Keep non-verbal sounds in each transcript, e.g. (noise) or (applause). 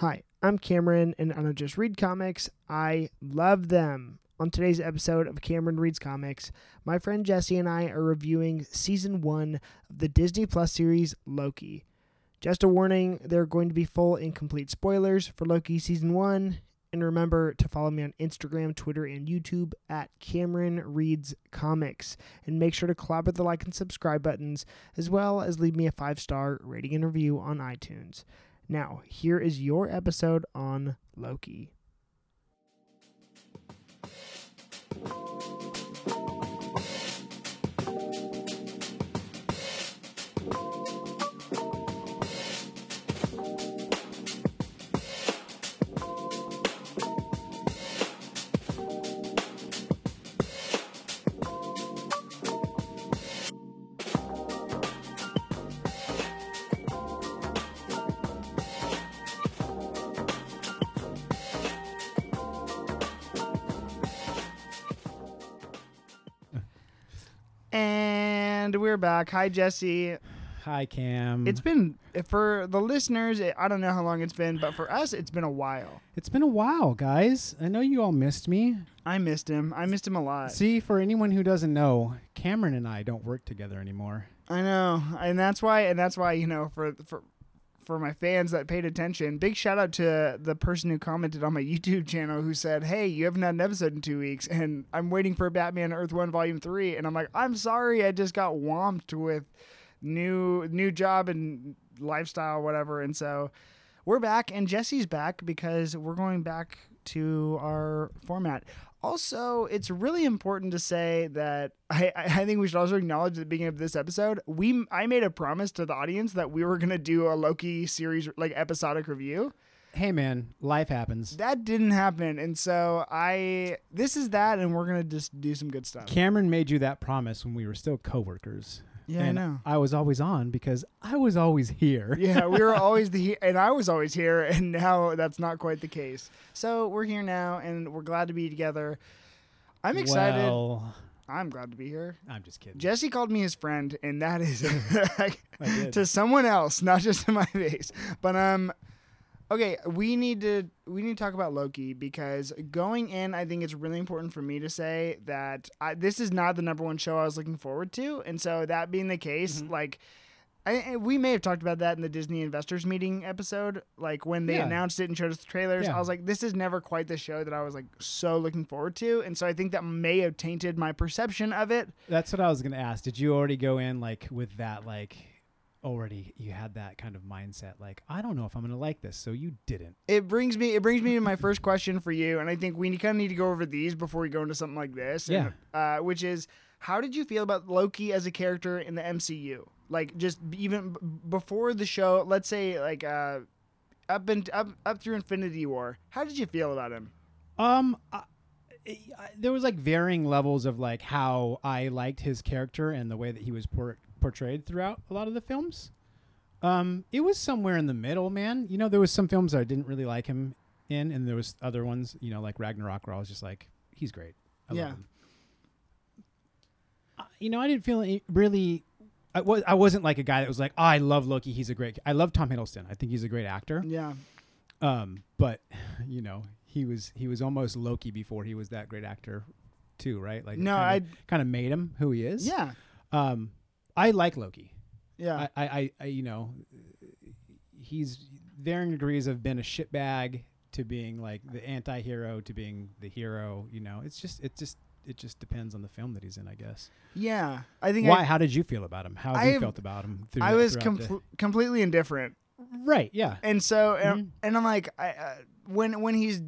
Hi, I'm Cameron, and I don't just read comics, I love them. On today's episode of Cameron Reads Comics, my friend Jesse and I are reviewing season one of the Disney Plus series Loki. Just a warning, there are going to be full and complete spoilers for Loki season one. And remember to follow me on Instagram, Twitter, and YouTube at Cameron Reads Comics. And make sure to clobber the like and subscribe buttons, as well as leave me a five star rating and review on iTunes. Now, here is your episode on Loki. We're back. Hi, Jesse. Hi, Cam. It's been, for the listeners, I don't know how long it's been, but for us, it's been a while. it's been a while, guys. I know you all missed me. I missed him. I missed him a lot. See, for anyone who doesn't know, Cameron and I don't work together anymore. I know, and that's why, and that's why you know, for for for my fans that paid attention, big shout out to the person who commented on my (laughs) YouTube channel who said, "Hey, you haven't had an episode in two weeks, and I'm waiting for Batman Earth One Volume 3. and I'm like, "I'm sorry, I just got whomped with new new job and lifestyle, whatever." And so we're back, and Jesse's back because we're going back to our format. Also, it's really important to say that (laughs) I, I think we should also acknowledge at the beginning of this episode, we I made a promise to the audience that we were gonna do a Loki series like episodic review. Hey, man, life happens. That didn't happen, and so I this is that, and we're gonna just do some good stuff. Cameron made you that promise when we were still coworkers. Yeah, I know. I was always on because I was always here. yeah, we were (laughs) always the and I was always here, and now that's not quite the case. So we're here now, and we're glad to be together. I'm excited. Well, I'm glad to be here. I'm just kidding. Jesse called me his friend, and that is (laughs) (laughs) to someone else, not just to my face. But um, okay, we need to we need to talk about Loki because going in, I think it's really important for me to say that I, this is not the number one show I was looking forward to, and so that being the case, Mm-hmm. like. I, we may have talked about that in the Disney investors meeting episode, like when they Yeah. announced it and showed us the trailers. Yeah. I was like, "This is never quite the show that I was like so looking forward to," and so I think that may have tainted my perception of it. That's what I was gonna ask. Did you already go in like with that like already you had that kind of mindset like I don't know if I'm gonna like this, so you didn't. it brings me it brings me to my (laughs) first question for you, and I think we kind of need to go over these before we go into something like this. and, uh, which is how did you feel about Loki as a character in the MCU? Like just even b- before the show, let's say like uh, up and up up through Infinity War. How did you feel about him? Um, I, I, there was like varying levels of like how I liked his character and the way that he was por- portrayed throughout a lot of the films. Um, it was somewhere in the middle, man. You know, there was some films that I didn't really like him in, and there was other ones, you know, like Ragnarok, where I was just like, he's great. I Yeah. love him. Uh, You know, I didn't feel really. I was. I wasn't like a guy that was like, oh, I love Loki. He's a great. I love Tom Hiddleston. I think he's a great actor. Yeah, Um, but (sighs) you know, he was he was almost Loki before he was that great actor, too, right? Like, No, I kind of made him who he is. yeah, Um, I like Loki. yeah, I, I, I, you know, he's varying degrees of being a shitbag to being like the anti-hero to being the hero. You know, it's just it just it just depends on the film that he's in, I guess. yeah. I think Why? I, how did you feel about him? How have I you felt about him? Through I was throughout the- completely indifferent. right. Yeah. and so and, Mhm. and I'm like I, uh, when when he's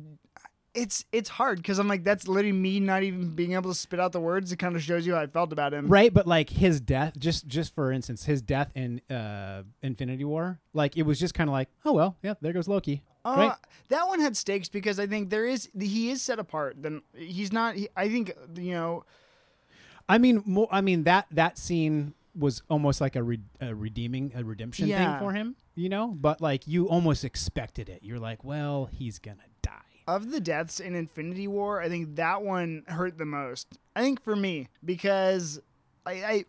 it's it's hard because I'm like that's literally me not even being able to spit out the words. It kind of shows you how I felt about him. Right, but like his death, just just for instance, his death in uh, Infinity War, like it was just kind of like, oh well, yeah, there goes Loki. Uh, right? That one had stakes because I think there is he is set apart. Then he's not. He, I think you know. I mean, more, I mean that that scene was almost like a, re- a redeeming, a redemption Yeah. thing for him, you know. But like you almost expected it. You're like, well, he's gonna die. Of the deaths in Infinity War, I think that one hurt the most. I think for me because I, I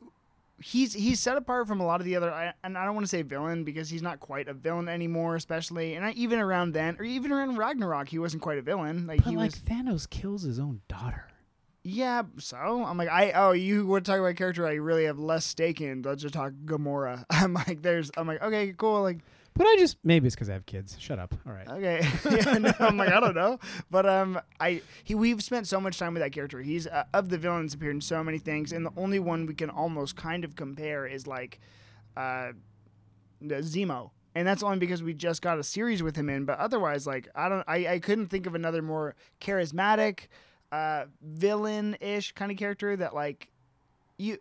he's he's set apart from a lot of the other I, and I don't want to say villain because he's not quite a villain anymore especially and I, even around then or even around Ragnarok he wasn't quite a villain like But he like was Thanos kills his own daughter. yeah so I'm like I oh you want to talk about a character I really have less stake in let's just talk Gamora (laughs) I'm like there's I'm like okay cool like But I just maybe it's because I have kids. Shut up. All right. Okay. (laughs) yeah, no, I'm like I don't know, but um, I he we've spent so much time with that character. He's uh, of the villains appeared in so many things, and the only one we can almost kind of compare is like, uh, the Zemo, and that's only because we just got a series with him in. But otherwise, like I don't, I I couldn't think of another more charismatic, uh, villain-ish kind of character that like, you,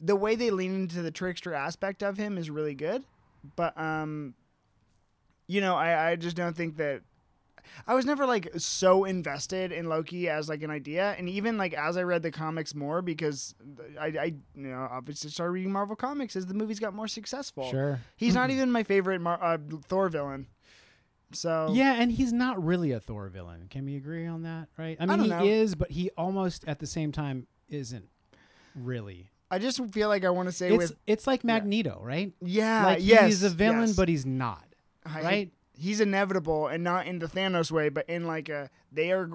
the way they lean into the trickster aspect of him is really good, but um you know, I, I just don't think that I was never like so invested in Loki as like an idea, and even like as I read the comics more because I, I you know obviously started reading Marvel comics as the movies got more successful. Sure. He's not even my favorite Mar- uh, Thor villain. So Yeah, and he's not really a Thor villain. Can we agree on that? Right? I mean, don't he know. is, but he almost at the same time isn't really. I just feel like I want to say It's with it's like Magneto, right? yeah, like yes, he's a villain, yes. but he's not. I- right? He's inevitable, and not in the Thanos way, but in like a they are.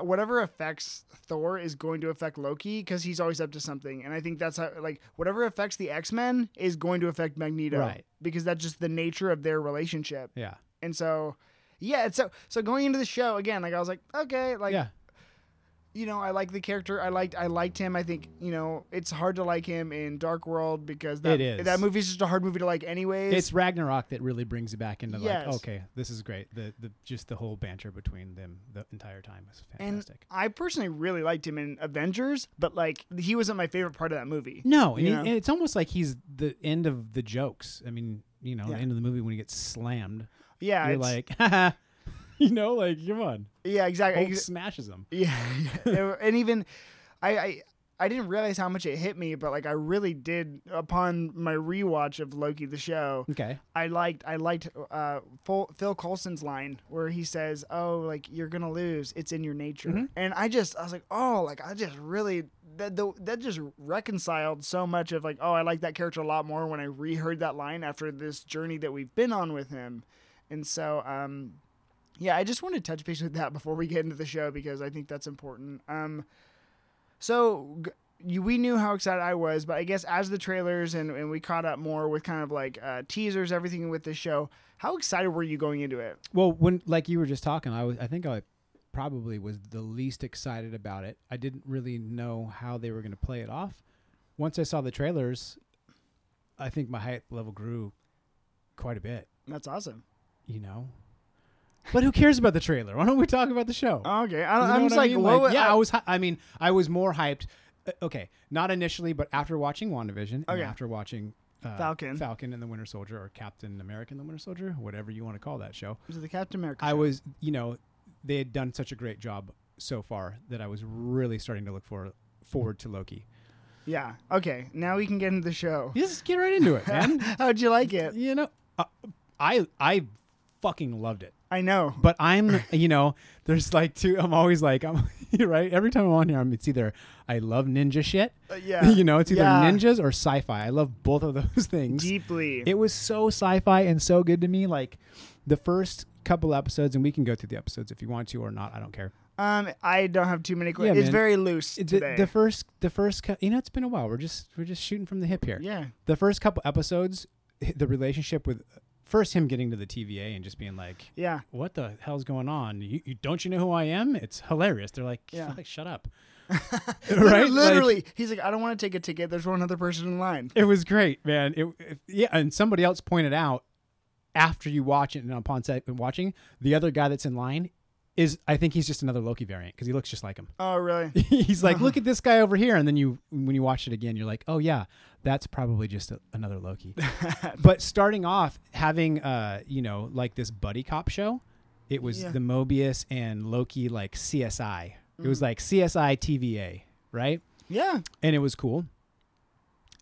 Whatever affects Thor is going to affect Loki because he's always up to something, and I think that's how like whatever affects the X Men is going to affect Magneto, Right. Because that's just the nature of their relationship, Yeah. and so yeah, so so going into the show again, like I was like, okay, like yeah. You know, I like the character. I liked I liked him. I think you know it's hard to like him in Dark World because that It is. that movie's just a hard movie to like anyways. It's Ragnarok that really brings it back into Yes. like, okay, this is great. The the just the whole banter between them the entire time is And fantastic. I personally really liked him in Avengers, but like he wasn't my favorite part of that movie. no, and, he- and it's almost like he's the end of the jokes. I mean, you know, Yeah. the end of the movie when he gets slammed. Yeah, you're it's- like, (laughs) Haha. (laughs) you know, like come on, yeah, exactly. Hulk smashes him. yeah, (laughs) yeah. and even I, I I didn't realize how much it hit me, but like I really did upon my rewatch of Loki the show. Okay, I liked I liked uh, Phil, Phil Coulson's line where he says, "Oh, like you're gonna lose. It's in your nature." Mm-hmm. And I just I was like, "Oh, like I just really." That, the, that just reconciled so much of like oh I like that character a lot more when I reheard that line after this journey that we've been on with him, and so um, yeah I just want to touch base with that before we get into the show because I think that's important. Um, so g- you, we knew how excited I was, but I guess as the trailers and, and we caught up more with kind of like uh, teasers, everything with the show, how excited were you going into it? Well, when like you were just talking, I was I think I probably was the least excited about it. I didn't really know how they were going to play it off. Once I saw the trailers, I think my hype level grew quite a bit, That's awesome. you know. But who cares about the trailer? Why don't we talk about the show? Okay, I, You know I'm what just I like, mean? what would- yeah, I I- was. hy- I mean, I was more hyped. uh, Okay, not initially, but after watching WandaVision and after watching uh, Falcon. Falcon and the Winter Soldier, or Captain America and the Winter Soldier, whatever you want to call that show. was it the Captain America? I show? was, you know, they had done such a great job so far that I was really starting to look for, forward to Loki. Yeah. Okay. Now we can get into the show. Just get right into it, man. (laughs) How'd you like it? you know, uh, I I fucking loved it. I know. But I'm, (laughs) you know, there's like two. I'm always like, I'm (laughs) right. Every time I'm on here, I'm. It's either I love ninja shit. Uh, (laughs) yeah. you know, it's either Yeah. ninjas or sci-fi. I love both of those things. Deeply. It was so sci-fi and so good to me. Like the first couple episodes, and we can go through the episodes if you want to or not. I don't care. um, I don't have too many. Qu- Yeah, it's man. very loose The, today. the first, the first, you know, it's been a while. We're just, we're just shooting from the hip here. yeah. The first couple episodes, the relationship with first him getting to the TVA and just being like, Yeah. "What the hell's going on? You, you don't you know who I am?" It's hilarious. They're like, Yeah. "Fuck, shut up." Literally, (laughs) (laughs) right? Like, literally. he's like, I don't want to take a ticket. There's one other person in line. it was great, man. It, it- yeah, and somebody else pointed out after you watch it and upon set watching the other guy that's in line is I think he's just another Loki variant because he looks just like him. Oh, really? (laughs) he's like, (laughs) look at this guy over here, and then you when you watch it again, you're like, oh yeah, that's probably just a, another Loki. (laughs) but starting off having uh you know like this buddy cop show, it was Yeah. the Mobius and Loki like CSI. It was like CSI TVA, right? yeah. and it was cool.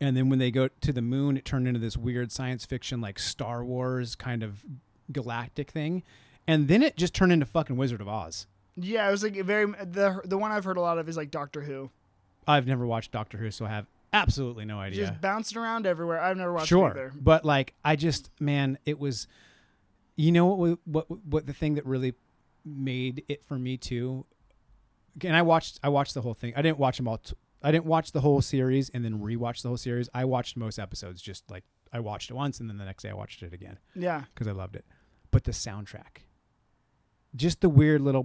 And then when they go to the moon, it turned into this weird science fiction, like Star Wars kind of galactic thing. And then it just turned into fucking Wizard of Oz. Yeah. It was like very the the one I've heard a lot of is like Doctor Who. I've never watched Doctor Who, so I have absolutely no idea. Just bouncing around everywhere. I've never watched sure, it either. Sure. But like I just man, it was. You know what? What? What the thing that really made it for me too. And I watched. I watched the whole thing. I didn't watch them all. T- I didn't watch the whole series and then rewatch the whole series. I watched most episodes just like I watched it once and then the next day I watched it again Yeah. because I loved it. But the soundtrack, just the weird little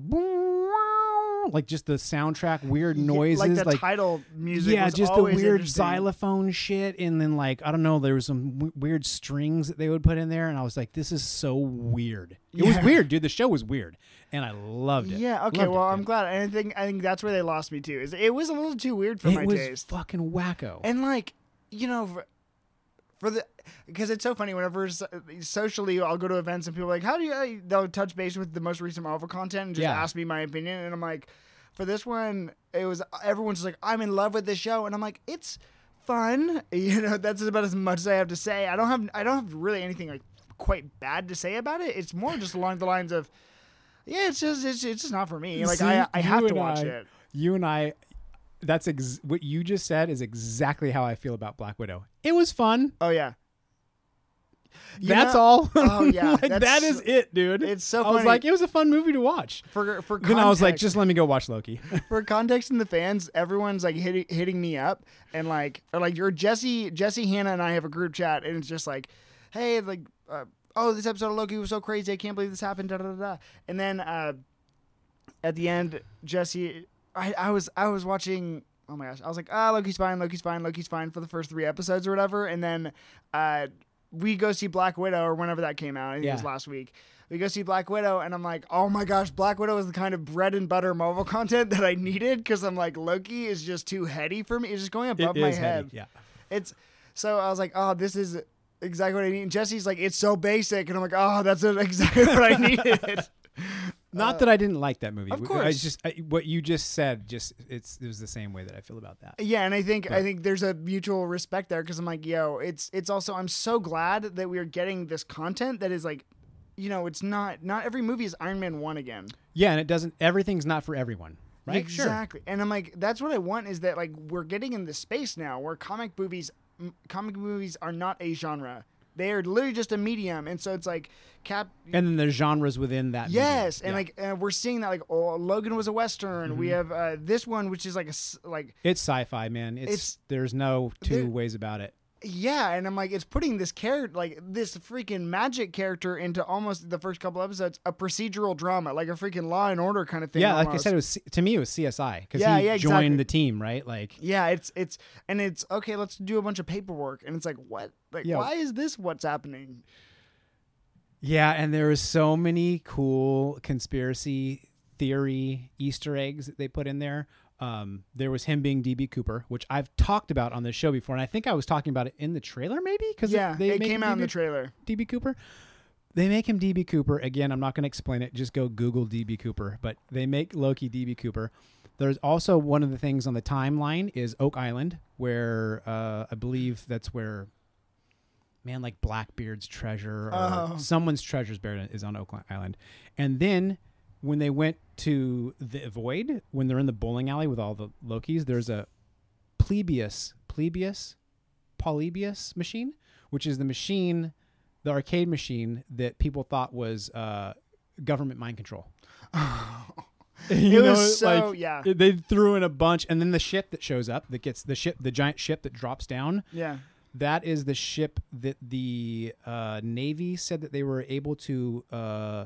like just the soundtrack, weird Yeah, noises, like the like title music. yeah, just the weird xylophone shit, and then like I don't know, there was some w- weird strings that they would put in there, and I was like, this is so weird. It was weird, dude. The show was weird, and I loved it. Yeah. Okay. Loved it, well, I'm glad. And I think I think that's where they lost me too. Is it was a little too weird for It my was taste. fucking wacko. And like, you know, for, for the because it's so funny whenever so, socially I'll go to events and people are like, how do you? Uh, they'll touch base with the most recent Marvel content and just Yeah. ask me my opinion, and I'm like, for this one, it was uh, everyone's just like, I'm in love with this show, and I'm like, it's fun. (laughs) You know, that's about as much as I have to say. I don't have I don't have really anything like quite bad to say about it. It's more just along the lines of. Yeah, it's just it's, it's just not for me. Like See, I I have to watch I- it. You and I, that's ex- what you just said is exactly how I feel about Black Widow. It was fun. Oh yeah. You that's know- all. Oh, yeah, (laughs) like, that is it, dude. it's so Funny. I was like, it was a fun movie to watch. For for Then I was like, just let me go watch Loki. (laughs) for context in the fans, everyone's like hitting hitting me up and like or like your Jesse Jesse Hannah and I have a group chat and it's just like, hey, like, uh, oh, this episode of Loki was so crazy, I can't believe this happened, da da da. da. And then uh, at the end, Jesse, I, I was I was watching. Oh my gosh, I was like, ah, Loki's fine, Loki's fine, Loki's fine for the first three episodes or whatever, and then uh, we go see Black Widow or whenever that came out. I think it was last week. We go see Black Widow, and I'm like, oh my gosh, Black Widow is the kind of bread and butter Marvel (laughs) content that I needed because I'm like, Loki is just too heady for me. It's just going above It my is heady, head. Yeah. It's so I was like, oh, this is exactly what I need. And Jesse's like, it's so basic, and I'm like, oh, that's (laughs) exactly what I needed. Not uh, that I didn't like that movie. of course, I just I, what you just said. Just it's it was the same way that I feel about that. Yeah, and I think I think there's a mutual respect there because I'm like, yo, it's it's also I'm so glad that we are getting this content that is like, you know, it's not not every movie is Iron Man one again. Yeah, and it doesn't. Everything's not for everyone, right? Sure. Exactly. And I'm like, that's what I want is that like we're getting in this space now where comic movies, m- comic movies are not a genre. They are literally just a medium, and so it's like Cap. And then there's genres within that. medium. Yes, and Yeah. like uh, we're seeing that like oh, Logan was a western. We Mm-hmm. have uh, this one which is like a like it's sci-fi, man. It's, It's- there's no two ways about it. Yeah, and I'm like it's putting this character like this freaking magic character into almost the first couple episodes a procedural drama like a freaking Law and Order kind of thing. Yeah, like I said, it was to me it was CSI because Yeah, he yeah, joined exactly. the team, right? Like Yeah, it's it's and it's okay. Let's do a bunch of paperwork, and it's like what? Like Yeah. why is this what's happening? Yeah, and there was so many cool conspiracy theory Easter eggs that they put in there. Um, there was him being DB Cooper, which I've talked about on this show before, and I think I was talking about it in the trailer, maybe because Yeah, they it came out in the trailer. DB Cooper. They make him DB Cooper again. I'm not going to explain it. Just go Google DB Cooper. But they make Loki DB Cooper. There's also one of the things on the timeline is Oak Island, where uh, I believe that's where, man, like Blackbeard's treasure or Oh. someone's treasure's buried is on Oak Island. And then when they went to the Void, when they're in the bowling alley with all the Lokis, there's a Plebius, Plebius, Polybius machine, which is the machine, the arcade machine that people thought was uh, government mind control. (laughs) It was so- yeah. They threw in a bunch, and then the ship that shows up that gets the ship, the giant ship that drops down. Yeah, That is the ship that the uh, Navy said that they were able to uh,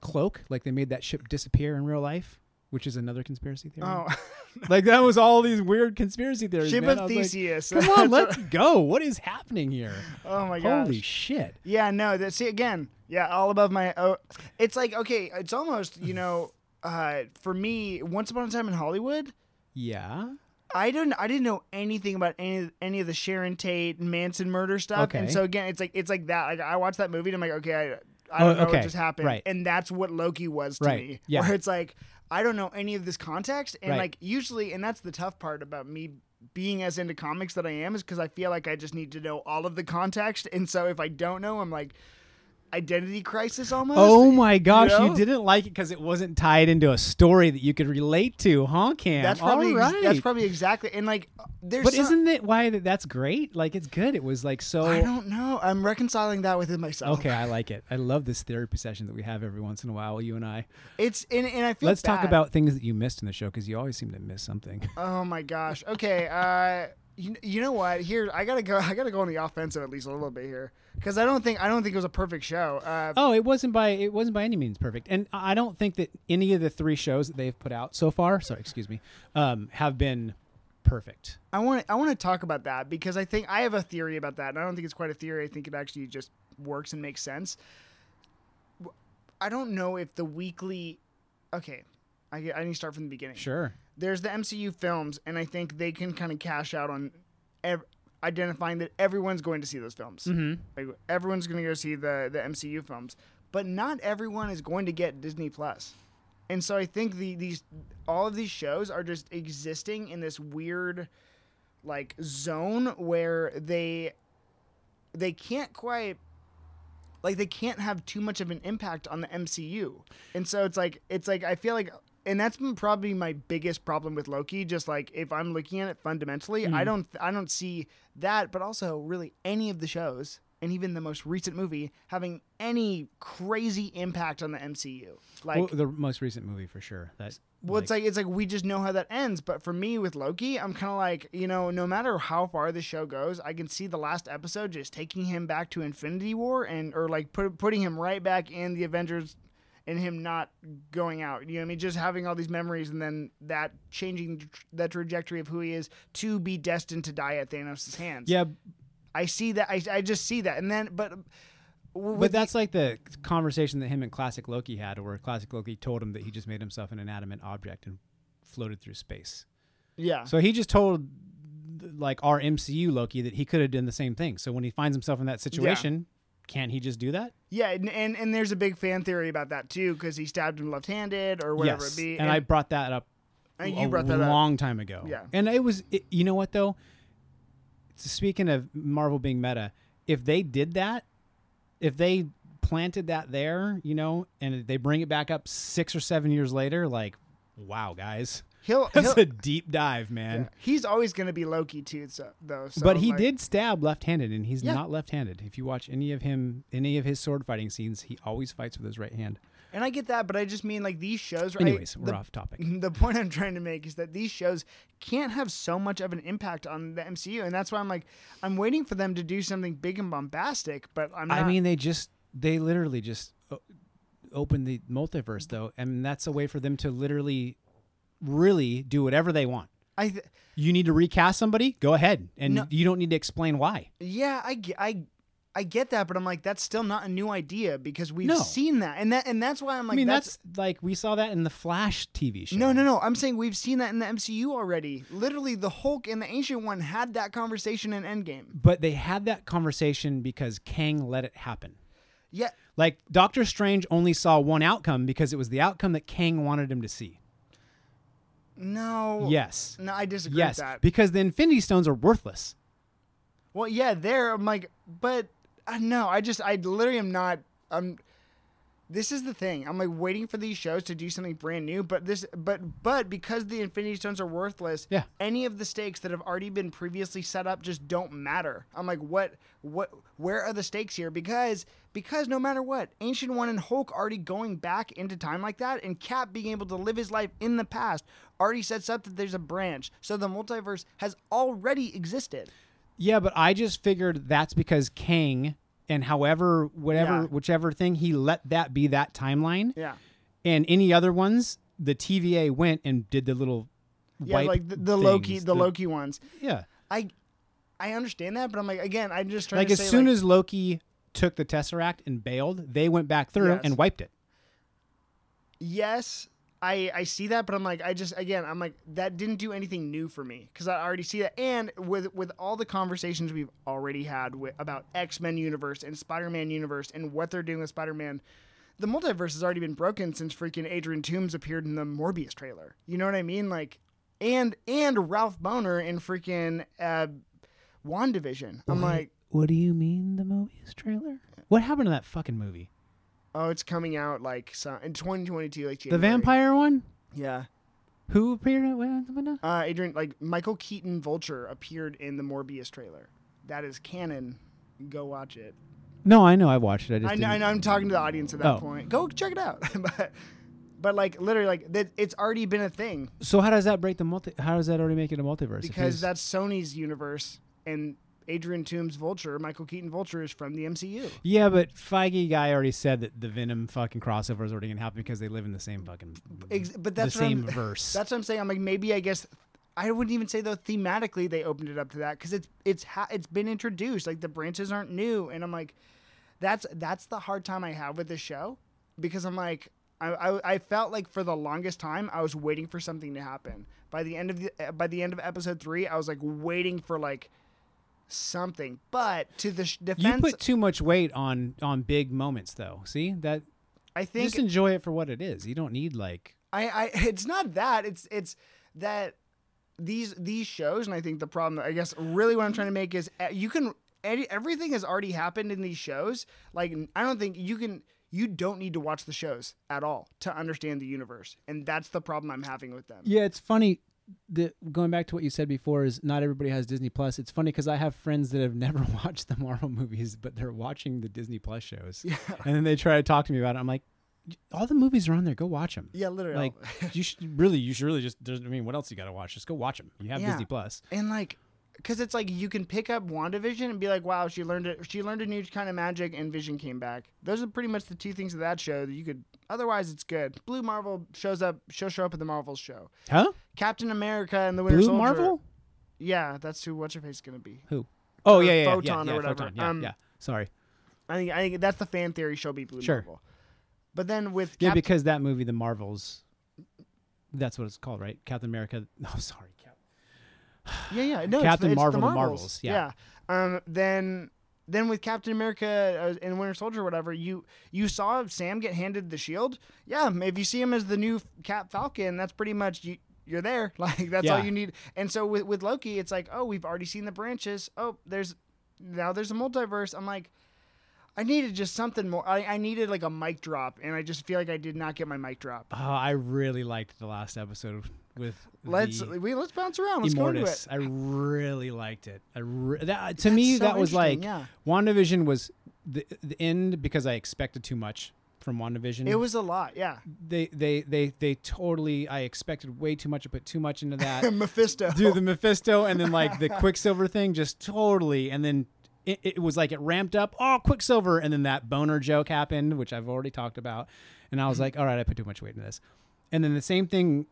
cloak, like they made that ship disappear in real life, which is another conspiracy theory. oh, (laughs) Like that was all these weird conspiracy theories. ship man. Of was like, Theseus. Come on, (laughs) let's go. What is happening here? oh my gosh. Holy shit. Yeah, no, that see again. Yeah, all above my. Oh, it's like okay, it's almost you know, (sighs) uh, for me, Once Upon a Time in Hollywood. Yeah. I don't. I didn't know anything about any any of the Sharon Tate Manson murder stuff. Okay. And so again, it's like it's like that. Like I watched that movie and I'm like, okay, I, I Oh, don't know okay. what just happened. Right. And that's what Loki was to Right. me. Yeah. Where it's like I don't know any of this context, and Right. like usually, and that's the tough part about me being as into comics that I am is because I feel like I just need to know all of the context. And so if I don't know, I'm like. Identity crisis almost. Oh my gosh, know? you didn't like it because it wasn't tied into a story that you could relate to, huh, Cam? That's probably All ex- right. that's probably exactly and like there's but some- isn't it why that- that's great? Like it's good. It was like so. I don't know. I'm reconciling that within myself. Okay, I like it. I love this therapy session that we have every once in a while, you and I. It's and, and I feel Let's talk about things that you missed in the show because you always seem to miss something. Oh my gosh. Okay. Uh, you, you know what? Here, I gotta go. (laughs) I gotta go on the offensive at least a little bit here because I don't think I don't think it was a perfect show. Uh, oh, it wasn't by it wasn't by any means perfect, and I don't think that any of the three shows that they've put out so far, sorry, excuse me, um, have been perfect. I want I want to talk about that because I think I have a theory about that, and I don't think it's quite a theory. I think it actually just works and makes sense. I don't know if the weekly. Okay, I, I need to start from the beginning. Sure. There's the MCU films, and I think they can kind of cash out on ev- identifying that everyone's going to see those films. Mm-hmm. Like everyone's going to go see the the MCU films, but not everyone is going to get Disney Plus. And so I think the these all of these shows are just existing in this weird like zone where they they can't quite like they can't have too much of an impact on the MCU. And so it's like it's like I feel like and that's been probably my biggest problem with Loki just like if I'm looking at it fundamentally, I mm-hmm. don't I don't see that but also really any of the shows and even the most recent movie having any crazy impact on the MCU. Like well, the most recent movie for sure. That well, it's like it's like we just know how that ends. But for me with Loki, I'm kind of like you know, no matter how far the show goes, I can see the last episode just taking him back to Infinity War and or like put, putting him right back in the Avengers, and him not going out. You know what I mean? Just having all these memories and then that changing the trajectory of who he is to be destined to die at Thanos' hands. yeah, I see that. I, I just see that, and then but. but that's like the conversation that him and Classic Loki had, where Classic Loki told him that he just made himself an inanimate object and floated through space. yeah. So he just told like our MCU Loki that he could have done the same thing. So when he finds himself in that situation, can't he just do that? Yeah, and, and and there's a big fan theory about that too, because he stabbed him left-handed or whatever yes. it be. And, I brought that up and a you brought that up. long time ago. Yeah. And it was, it, you know what though? Speaking of Marvel being meta, if they did that, if they planted that there, you know, and they bring it back up six or seven years later, like, wow, guys, He'll, that's he'll a deep dive, man. yeah. he's always going to be Loki too, so, though. So, but he like- did stab left-handed, and he's Yeah. not left-handed. If you watch any of him, any of his sword fighting scenes, he always fights with his right hand. and I get that, but I just mean like these shows. Right, Anyways, we're the, off topic. (laughs) The point I'm trying to make is that these shows can't have so much of an impact on the MCU, and that's why I'm like, I'm waiting for them to do something big and bombastic, but I'm not. I mean, they just they literally just o- opened the multiverse though, and that's a way for them to literally, really do whatever they want. I th- You need to recast somebody, go ahead, and No. you don't need to explain why. yeah, I, I, I get that, but I'm like, that's still not a new idea because we've No. seen that, and that, and that's why I'm like, I mean, that's that's, like we saw that in the Flash TV show. No, no, no. I'm saying we've seen that in the MCU already. Literally, the Hulk and the Ancient One had that conversation in Endgame. But they had that conversation because Kang let it happen. Yeah, Like Doctor Strange only saw one outcome because it was the outcome that Kang wanted him to see. No. Yes. No, I disagree Yes, with that. because the Infinity Stones are worthless. Well, yeah, there. I'm like, but uh, no, I just, I literally am not. I'm. This is the thing. I'm like waiting for these shows to do something brand new, but this, but, but because the Infinity Stones are worthless, Yeah. any of the stakes that have already been previously set up just don't matter. I'm like, what, what, where are the stakes here? Because, because no matter what, Ancient One and Hulk already going back into time like that, and Cap being able to live his life in the past already sets up that there's a branch. So the multiverse has already existed. Yeah, but I just figured that's because Kang and however whatever Yeah. whichever thing he let that be that timeline. Yeah. And any other ones, the TVA went and did the little Yeah, like the, the Loki, things, the, Loki ones. Yeah. I, I understand that, but I'm like, again, I'm just trying to say Like as say, soon like, as Loki took the Tesseract and bailed, they went back through Yes. and wiped it. yes, I I see that, but I'm like, I just again, I'm like, that didn't do anything new for me because I already see that, and with with all the conversations we've already had with, about X Men universe and Spider Man universe and what they're doing with Spider Man. The multiverse has already been broken since freaking Adrian Toomes appeared in the Morbius trailer. You know what I mean? Like, and and Ralph Bohner in freaking uh, Wandavision. I'm like, What do you mean the Morbius trailer? What happened to that fucking movie? Oh, it's coming out like so, in 2022, like The January. vampire one? Yeah. Who appeared? in- what- Uh, Adrian, like Michael Keaton Vulture appeared in the Morbius trailer. That is canon. Go watch it. No, I know. I watched it. I just I know, I. I'm talking to the audience at that Oh. point. Go check it out. (laughs) but, but like literally, like that, it's already been a thing So how does that break the multi? How does that already make it a multiverse? If because he's- that's Sony's universe, and Adrian Toomes Vulture, Michael Keaton Vulture, is from the MCU. yeah, but Feige guy already said that the Venom fucking crossover is already gonna happen because they live in the same fucking Ex- but that's the same I'm- verse. That's what I'm saying. I'm like maybe I guess I wouldn't even say though thematically they opened it up to that because it's it's ha- it's been introduced. Like the branches aren't new, and I'm like, that's that's the hard time I have with this show because I'm like. I, I, I felt like for the longest time I was waiting for something to happen. By the end of the by the end of episode three, I was like waiting for like something. But to the sh- you put too much weight on on big moments though. See that? I think Just enjoy it for what it is. You don't need like I, I (laughs) it's not that it's it's that these these shows and I think the problem I guess really what I'm trying to make is uh, you can any, everything has already happened in these shows like I don't think you can you don't need to watch the shows at all to understand the universe and that's the problem I'm having with them. Yeah, it's funny. The, going back to what you said before is not everybody has Disney Plus. It's funny because I have friends that have (laughs) never watched the Marvel movies, but they're watching the Disney Plus shows, Yeah, and then they try to talk to me about it. I'm like, all the movies are on there. Go watch them. yeah, literally. Like (laughs) you should really, you should really just. I mean, what else you got to watch? Just go watch them. You have Yeah. Disney Plus. and like because it's like you can pick up WandaVision and be like, wow, she learned it. She learned a new kind of magic, and Vision came back. Those are pretty much the two things of that show that you could. Otherwise, it's good. Blue Marvel shows up. She'll show up at the Marvels show. Huh? Captain America and the Winter Blue Soldier. Marvel? Yeah, that's who. What's her face gonna be? Who? Oh Or yeah, yeah, yeah, Photon yeah, or whatever. Photon. Yeah, Um, yeah. Sorry. I think. I think that's the fan theory. She'll be Blue Sure. Marvel. But then with Yeah, Cap- because that movie, The Marvels. That's what it's called, right? Captain America. (laughs) Oh, sorry. Cap- Yeah, yeah. No, Captain it's, Marvel, the the Marvels. Marvels, yeah. yeah. Um. Then, then with Captain America uh, and Winter Soldier, or whatever, you you saw Sam get handed the shield. Yeah. If you see him as the new Cap Falcon, that's pretty much you. You're there. (laughs) Like that's all you need. And so with with Loki, it's like, oh, we've already seen the branches. Oh, there's now there's a multiverse. I'm like. I needed just something more. I, I needed like a mic drop, and I just feel like I did not get my mic drop. Oh, I really liked the last episode with Let's we let's bounce around. Let's go into it. Immortus. I really liked it. I re- that, to me so that was like interesting, WandaVision was the the end because I expected too much from WandaVision. It was a lot, yeah. they they they they totally I expected way too much. I put too much into (laughs) that. Mephisto. Do the Mephisto and then like the Quicksilver thing, just totally. And then it, it was like it ramped up. Oh, Quicksilver, and then that boner joke happened, which I've already talked about. And I was mm-hmm. like, all right, I put too much weight into this. And then the same thing.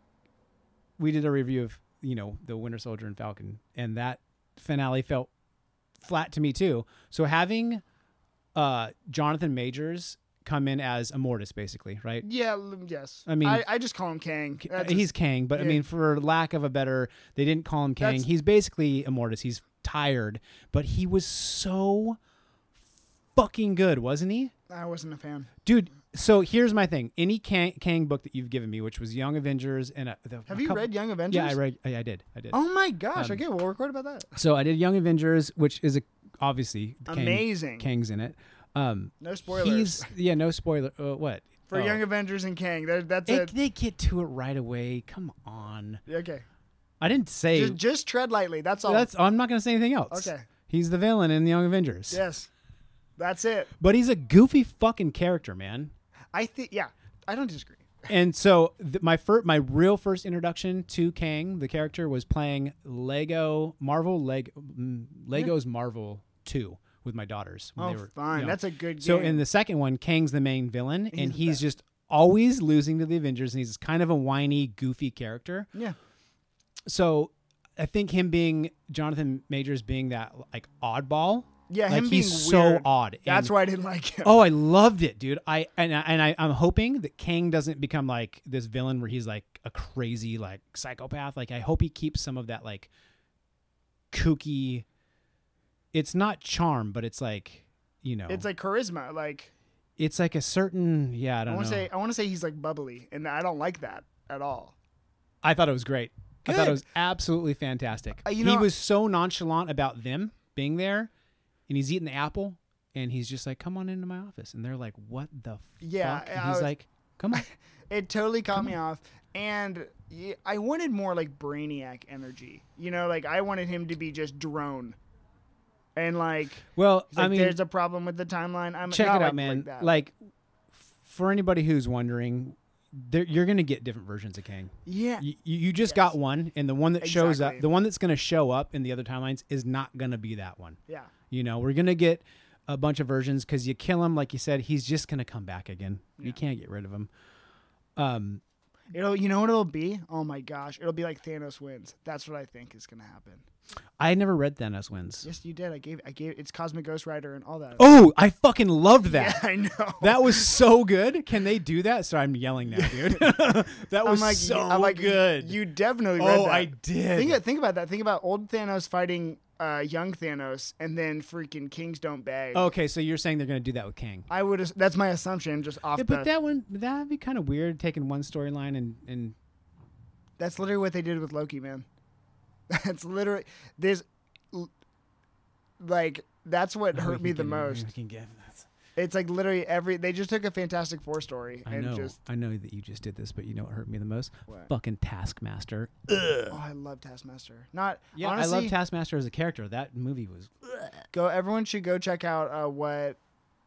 We did a review of you know the Winter Soldier and Falcon, and that finale felt flat to me too. So having uh, Jonathan Majors come in as Immortus, basically, right? yeah, yes. I mean- I, I just call him Kang. Uh, That's he's Kang, but I mean, for lack of a better, they didn't call him Kang. That's- He's basically Immortus. He's tired, but he was so fucking good, wasn't he? I wasn't a fan. Dude, so here's my thing. Any Kang, Kang book that you've given me, which was Young Avengers and a, the, Have a you couple- read Young Avengers? Yeah, I read. I, I did. I did. Oh my gosh! Um, okay, we'll record about that. So I did Young Avengers, which is a obviously Kang, Amazing. Kang's in it. Um, No spoilers. he's yeah, no spoiler. Uh, what for Oh. Young Avengers and Kang. That, that's They, it. they get to it right away. Come on. Okay, I didn't say just, just tread lightly. That's all. that's. I'm not going to say anything else. okay. He's the villain in the Young Avengers. Yes, that's it. But he's a goofy fucking character, man. I think. Yeah, I don't disagree. And so th- my fir- my real first introduction to Kang, the character, was playing Lego Marvel Leg mm, Legos Marvel Two with my daughters. When Oh, they were, fine. you know. That's a good. so in the second one, Kang's the main villain, and He's the he's just always losing to the Avengers, and he's kind of a whiny, goofy character. yeah, So I think him being Jonathan Majors being that like oddball, yeah. like him being he's so weird. odd. That's and- why I didn't like him. Oh, I loved it, dude. I and I, and I, I'm hoping that Kang doesn't become like this villain where he's like a crazy like psychopath. Like I hope he keeps some of that like kooky. It's not charm, but it's like you know, It's like charisma. Like it's like a certain yeah. I I don't want know. to say, I want to say he's like bubbly, and I don't like that at all. I thought it was great. I thought it was absolutely fantastic. Uh, you he was so nonchalant about them being there, and he's eating the apple, and he's just like, "Come on into my office," and they're like, "What the Yeah, fuck?" And he's was- like, "Come on." (laughs) It totally caught Come me off, and I wanted more like Brainiac energy. You know, like I wanted him to be just drone, and like, Well, like, I mean, there's a problem with the timeline. I'm check it like, out, man. Like. Like, for anybody who's wondering, there, you're gonna get different versions of Kang. yeah, You, you just Yes. got one, and the one that shows up, the one that's gonna show up in the other timelines is not gonna be that one. yeah. You know, we're gonna get a bunch of versions because you kill him, like you said, he's just gonna come back again. Yeah. You can't get rid of him. Um, It'll, you know what it'll be? Oh my gosh, it'll be like Thanos wins. That's what I think is gonna happen. I never read Thanos wins. Yes, you did. I gave, I gave. It's Cosmic Ghost Rider and all that. Oh, I fucking loved that. yeah, I know. That was so good. Can they do that? So I'm yelling now, dude. (laughs) that was like, so I'm like, good. You definitely read oh, that. I did. Think, think about that. Think about old Thanos fighting uh, young Thanos, and then freaking Kings don't beg. okay, so you're saying they're gonna do that with King? I would. That's my assumption, just off Yeah, the. but that one that'd be kind of weird taking one storyline and and that's literally what they did with Loki, man. (laughs) That's literally this. Like that's what we hurt me the get- most. we can get- that's- It's like literally every. They just took a Fantastic Four story I and know, just. I know that you just did this, but you know what hurt me the most? What? Fucking Taskmaster. Oh, I love Taskmaster. Not Yeah, honestly. I love Taskmaster as a character. That movie was. (sighs) go. Everyone should go check out uh, what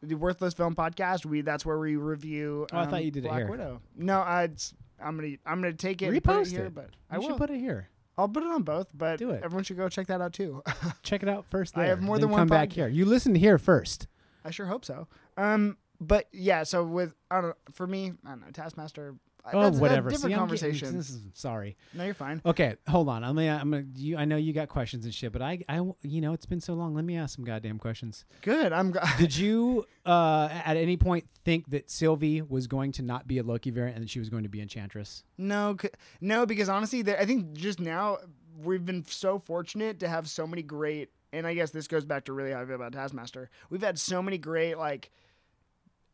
the Worthless Film Podcast. We that's where we review. Oh, I thought um, you did it here. Widow. No, I. I'm gonna. I'm gonna take it. and put it Repost here, it. but I I will. should put it here. I'll put it on both. But Do it. everyone should go check that out too. (laughs) Check it out first. I have more then than one Come back podcast. here. You listen here first. I sure hope so. Um, but yeah. So with I don't know. For me, I don't know. Taskmaster. Oh, that's whatever. different See, I'm getting- conversation. this is, sorry. no, you're fine. Okay, hold on. I'm gonna, I'm gonna. You, I know you got questions and shit, but I, I, you know, it's been so long. Let me ask some goddamn questions. Good. I'm. Go- (laughs) Did you, uh, at any point, think that Sylvie was going to not be a Loki variant and that she was going to be Enchantress? no, no, because honestly, I think just now we've been so fortunate to have so many great. And I guess this goes back to really how I feel about Taskmaster. We've had so many great like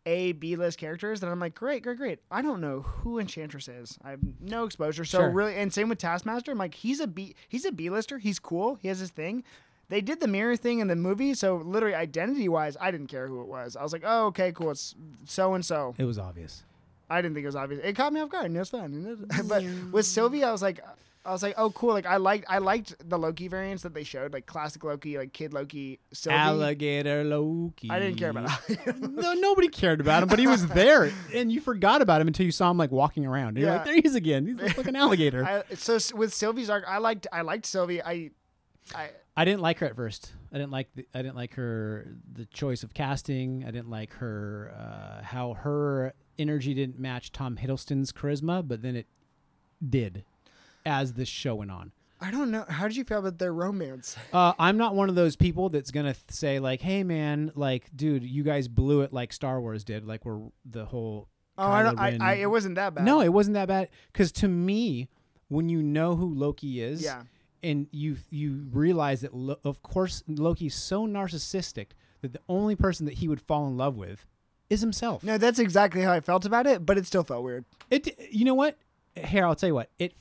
A, B list characters that I'm like, great, great, great. I don't know who Enchantress is. I have no exposure. So Sure. really, and same with Taskmaster. I'm like, he's a B, he's a B lister. He's cool. He has his thing. They did the mirror thing in the movie, so literally identity wise, I didn't care who it was. I was like, oh, okay, cool. It's so and so. It was obvious. I didn't think it was obvious. It caught me off guard, and it was fun. But with Sylvie, I was like, I was like, oh, cool. Like I liked, I liked the Loki variants that they showed, like classic Loki, like kid Loki, Sylvie. Alligator Loki. I didn't care about. (laughs) him. no, nobody cared about him, but he was (laughs) there, and you forgot about him until you saw him like walking around. And You're like, Yeah. there he is again. He's a (laughs) fucking alligator. I, I, so with Sylvie's arc, I liked, I liked Sylvie. I, I, didn't like her at first. I didn't like the, I didn't like her the choice of casting. I didn't like her uh, how her energy didn't match Tom Hiddleston's charisma, but then it did as this show went on. I don't know. How did you feel about their romance? (laughs) Uh, I'm not one of those people that's gonna th- say like, "Hey, man, like, dude, you guys blew it like Star Wars did." Like, we're the whole. Oh, I don't. I, I, it wasn't that bad. No, it wasn't that bad. Because to me, when you know who Loki is, Yeah. and you you realize that Lo- of course Loki's so narcissistic that the only person that he would fall in love with is himself. No, that's exactly how I felt about it, but it still felt weird. It you know what? Here, I'll tell you what. It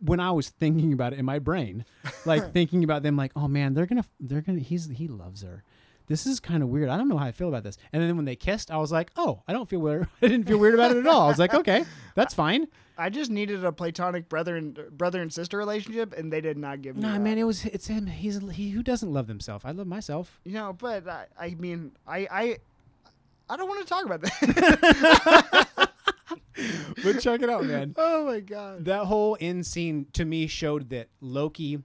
when I was thinking about it in my brain, like (laughs) thinking about them, like, oh man, they're gonna, they're gonna, he's he loves her. This is kind of weird. I don't know how I feel about this. And then when they kissed, I was like, oh, I don't feel weird. (laughs) I didn't feel weird about it at all. I was like, (laughs) okay, that's fine. I just needed a platonic brother and brother and sister relationship, and they did not give me. Nah, that. man, it was it's him. He's he who doesn't love himself. I love myself. You know, but I, I mean, I, I, I don't want to talk about that. (laughs) But check it out, man. (laughs) oh my god. that whole end scene to me showed that Loki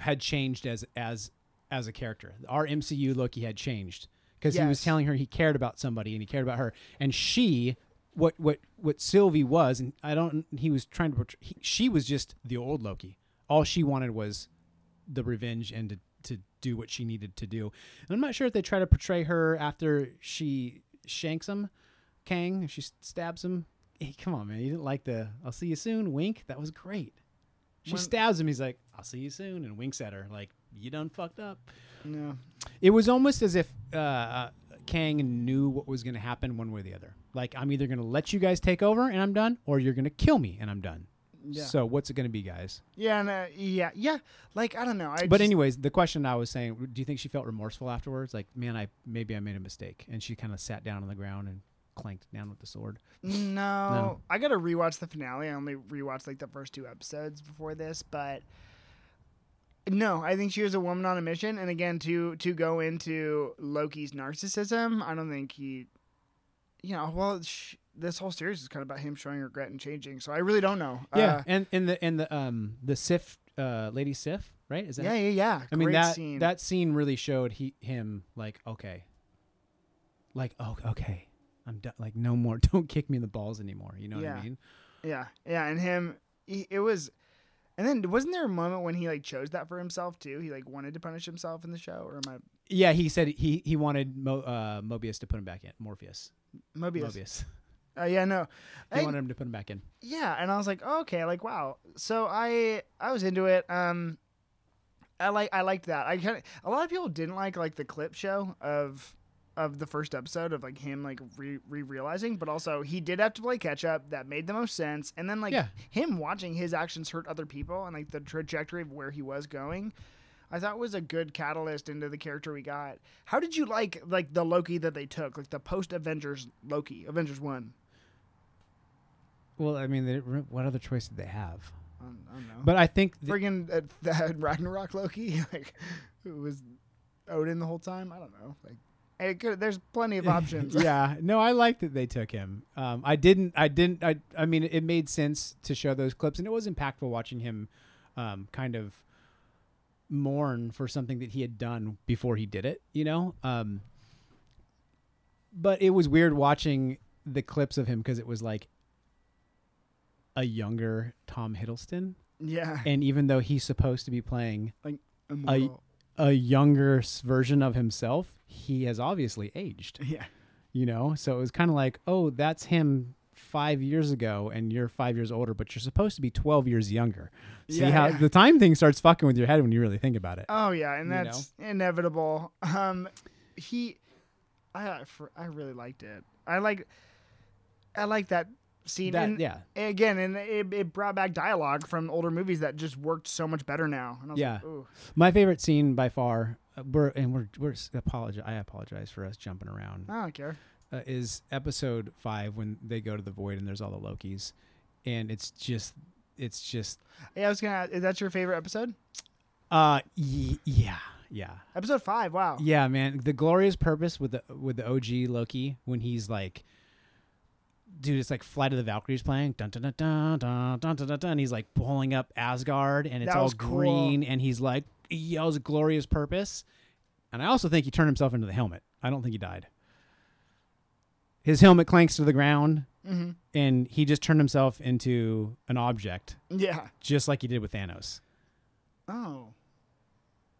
had changed as as as a character. Our MCU Loki had changed because he was telling her he cared about somebody and he cared about her, and she. What what what Sylvie was, and I don't. He was trying to. Portray, he, she was just the old Loki. All she wanted was the revenge and to, to do what she needed to do. And I'm not sure if they try to portray her after she shanks him, Kang. If she stabs him, hey, come on, man. You didn't like the "I'll see you soon" wink? That was great. She When- stabs him. He's like, "I'll see you soon," and winks at her like, "You done fucked up." No. It was almost as if uh, uh, Kang knew what was going to happen one way or the other. Like, I'm either going to let you guys take over and I'm done, or you're going to kill me and I'm done. Yeah. So what's it going to be, guys? Yeah, and, uh, yeah, yeah. Like I don't know. I but just- anyways, the question I was saying, do you think she felt remorseful afterwards? Like, man, I maybe I made a mistake, and she kind of sat down on the ground and clanked down with the sword. No, I gotta rewatch the finale. I only rewatched like the first two episodes before this, but no, I think she was a woman on a mission. And again, to to go into Loki's narcissism, I don't think he, you know, well, sh- this whole series is kind of about him showing regret and changing. So I really don't know. Yeah, Uh, and and the and the um the Sif, uh, Lady Sif, right? Is that? yeah, yeah, yeah. I mean that scene. that scene really showed he him like okay, like oh okay, I'm done. Like no more. (laughs) Don't kick me in the balls anymore. You know what I mean? Yeah, yeah, and him, he, it was, and then wasn't there a moment when he like chose that for himself too? He like wanted to punish himself in the show, or am I Yeah, he said he he wanted Mo, uh, Mobius to put him back in. Morpheus. Mobius? Mobius. Uh, yeah, no, (laughs) He I- wanted him to put him back in. yeah, and I was like, oh, okay, like wow. So I I was into it. Um, I like I liked that. I kind of a lot of people didn't like like the clip show of of the first episode of like him like re realizing, but also he did have to play catch up. That made the most sense. And then like Yeah. him watching his actions hurt other people and like the trajectory of where he was going. I thought was a good catalyst into the character we got. How did you like like the Loki that they took, like the post Avengers Loki, Avengers one? Well, I mean, they, what other choice did they have? I don't, I don't know. But I think th- friggin' uh, (laughs) that Ragnarok Loki, (laughs) like who was Odin the whole time. I don't know. Like, could, there's plenty of (laughs) options. yeah, no, I like that they took him. Um, I didn't. I didn't. I. I mean, it made sense to show those clips, and it was impactful watching him, um, kind of mourn for something that he had done before he did it. You know. Um, but it was weird watching the clips of him because it was like a younger Tom Hiddleston, yeah. and even though he's supposed to be playing Immortal. a younger version of himself, he has obviously aged yeah. you know so it was kind of like oh that's him five years ago and you're five years older but you're supposed to be 12 years younger see Yeah, how yeah. the time thing starts fucking with your head when you really think about it Oh yeah, and You know? that's inevitable. Um, he, I, I I really liked it. I like, I like that scene. that, and yeah again, and it, it brought back dialogue from older movies that just worked so much better now. And I was Yeah. like, my favorite scene by far uh, we're and we're we're apologize i apologize for us jumping around I don't care. uh, is episode five when they go to the void and there's all the lokis and it's just it's just Yeah, I was gonna. Ask, is that your favorite episode? uh y- yeah yeah Episode five. Wow. Yeah, man, the glorious purpose with the with the OG Loki when he's like, dude, it's like Flight of the Valkyries playing, dun dun dun dun dun dun dun, dun, dun and he's like pulling up Asgard, and it's all cool. green, and he's like he yells glorious purpose, and I also think he turned himself into the helmet. I don't think he died. His helmet clanks to the ground, hmm and he just turned himself into an object, Yeah. just like he did with Thanos. Oh.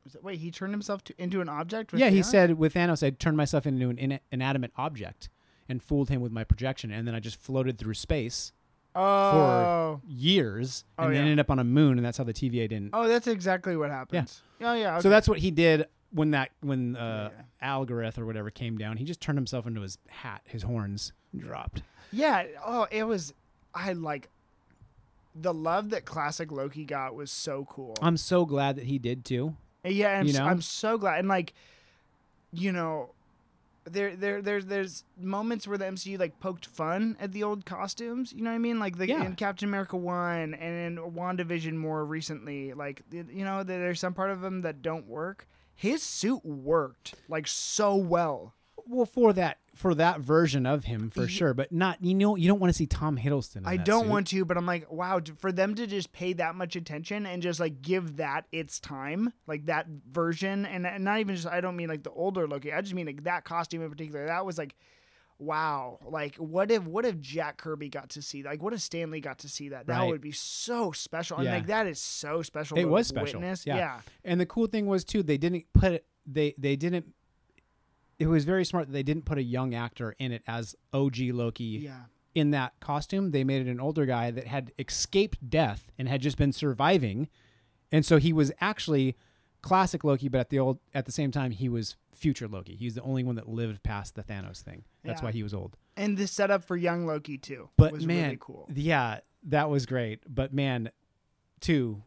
Was it- wait, he turned himself to, into an object? Yeah, he said with Thanos, I turned myself into an ina- inanimate object and fooled him with my projection, and then I just floated through space Oh. years Oh, and then yeah. ended up on a moon, and that's how the TVA didn't. Oh, that's exactly what happens. Oh, yeah. Okay. So that's what he did when that when uh, Yeah. Algorith or whatever came down. He just turned himself into his hat, his horns, dropped. Yeah. Oh, it was. I like. The love that classic Loki got was so cool. I'm so glad that he did too. yeah, I'm, you know? I'm so glad. And like, you know, there, there, there's, there's moments where the MCU like poked fun at the old costumes. You know what I mean? Like the Yeah. in Captain America one and in WandaVision more recently. Like, you know, there's some part of them that don't work. His suit worked like so well. Well, for that for that version of him for sure, but not you know you don't want to see Tom Hiddleston. In I don't suit. want to, but I'm like, wow, for them to just pay that much attention and just like give that its time, like that version, and, and not even just, I don't mean like the older Loki, I just mean like that costume in particular. That was like, wow, like what if what if Jack Kirby got to see, like what if Stan Lee got to see that? That Right. would be so special, and like that is so special. It was special, Witness. yeah. yeah, And the cool thing was too, they didn't put it. They they didn't. It was very smart that they didn't put a young actor in it as OG Loki yeah. in that costume. They made it an older guy that had escaped death and had just been surviving, and so he was actually classic Loki, but at the old at the same time he was future Loki. He's the only one that lived past the Thanos thing. That's Yeah. why he was old. And the setup for young Loki too. But was man, really cool. yeah, that was great. But man, too,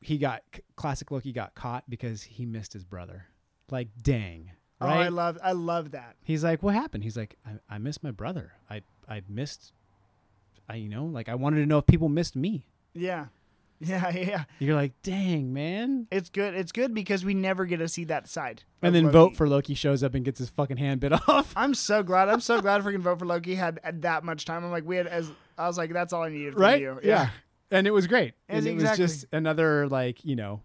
he got classic Loki got caught because he missed his brother. Like, dang, Oh. I love I love that. He's like, "What happened?" He's like, "I, I missed my brother. I I missed, I you know, like I wanted to know if people missed me." Yeah. (laughs) Yeah, yeah. You're like, "Dang, man!" It's good. It's good because we never get to see that side. And then Loki. vote for Loki shows up and gets his fucking hand bit (laughs) off. I'm so glad. I'm so glad freaking vote for Loki had, that much time. I'm like, we had as I was like, that's all I needed from right? you. Yeah. And it was great. And it exactly. was just another like you know,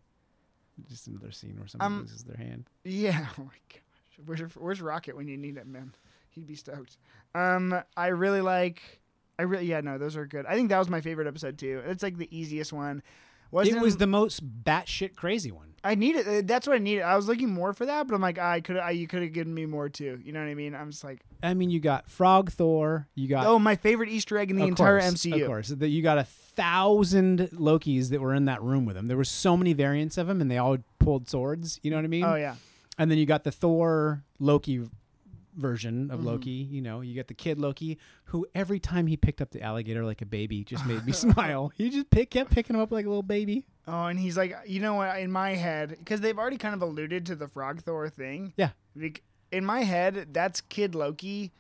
just another scene where someone Um, loses their hand. Yeah. (laughs) Oh my gosh. Where's where's Rocket when you need him, man? He'd be stoked. Um, I really like. I really yeah no those are good. I think that was my favorite episode too. It's like the easiest one. Wasn't it was the most batshit crazy one. I needed. uh, That's what I needed. I was looking more for that, but I'm like, I could. I you could have given me more too. You know what I mean? I'm just like, I mean, you got Frog Thor. You got oh, my favorite Easter egg in the Of entire course, MCU. Of course, that you got a thousand Lokis that were in that room with him. There were so many variants of him, and they all pulled swords. You know what I mean? Oh yeah. And then you got the Thor Loki version of Mhm. Loki. You know, you get the kid Loki, who every time he picked up the alligator like a baby, just made me (laughs) smile. He just pick, kept picking him up like a little baby. Oh, and he's like, you know what? In my head, because they've already kind of alluded to the Frog Thor thing. Yeah. In my head, that's Kid Loki.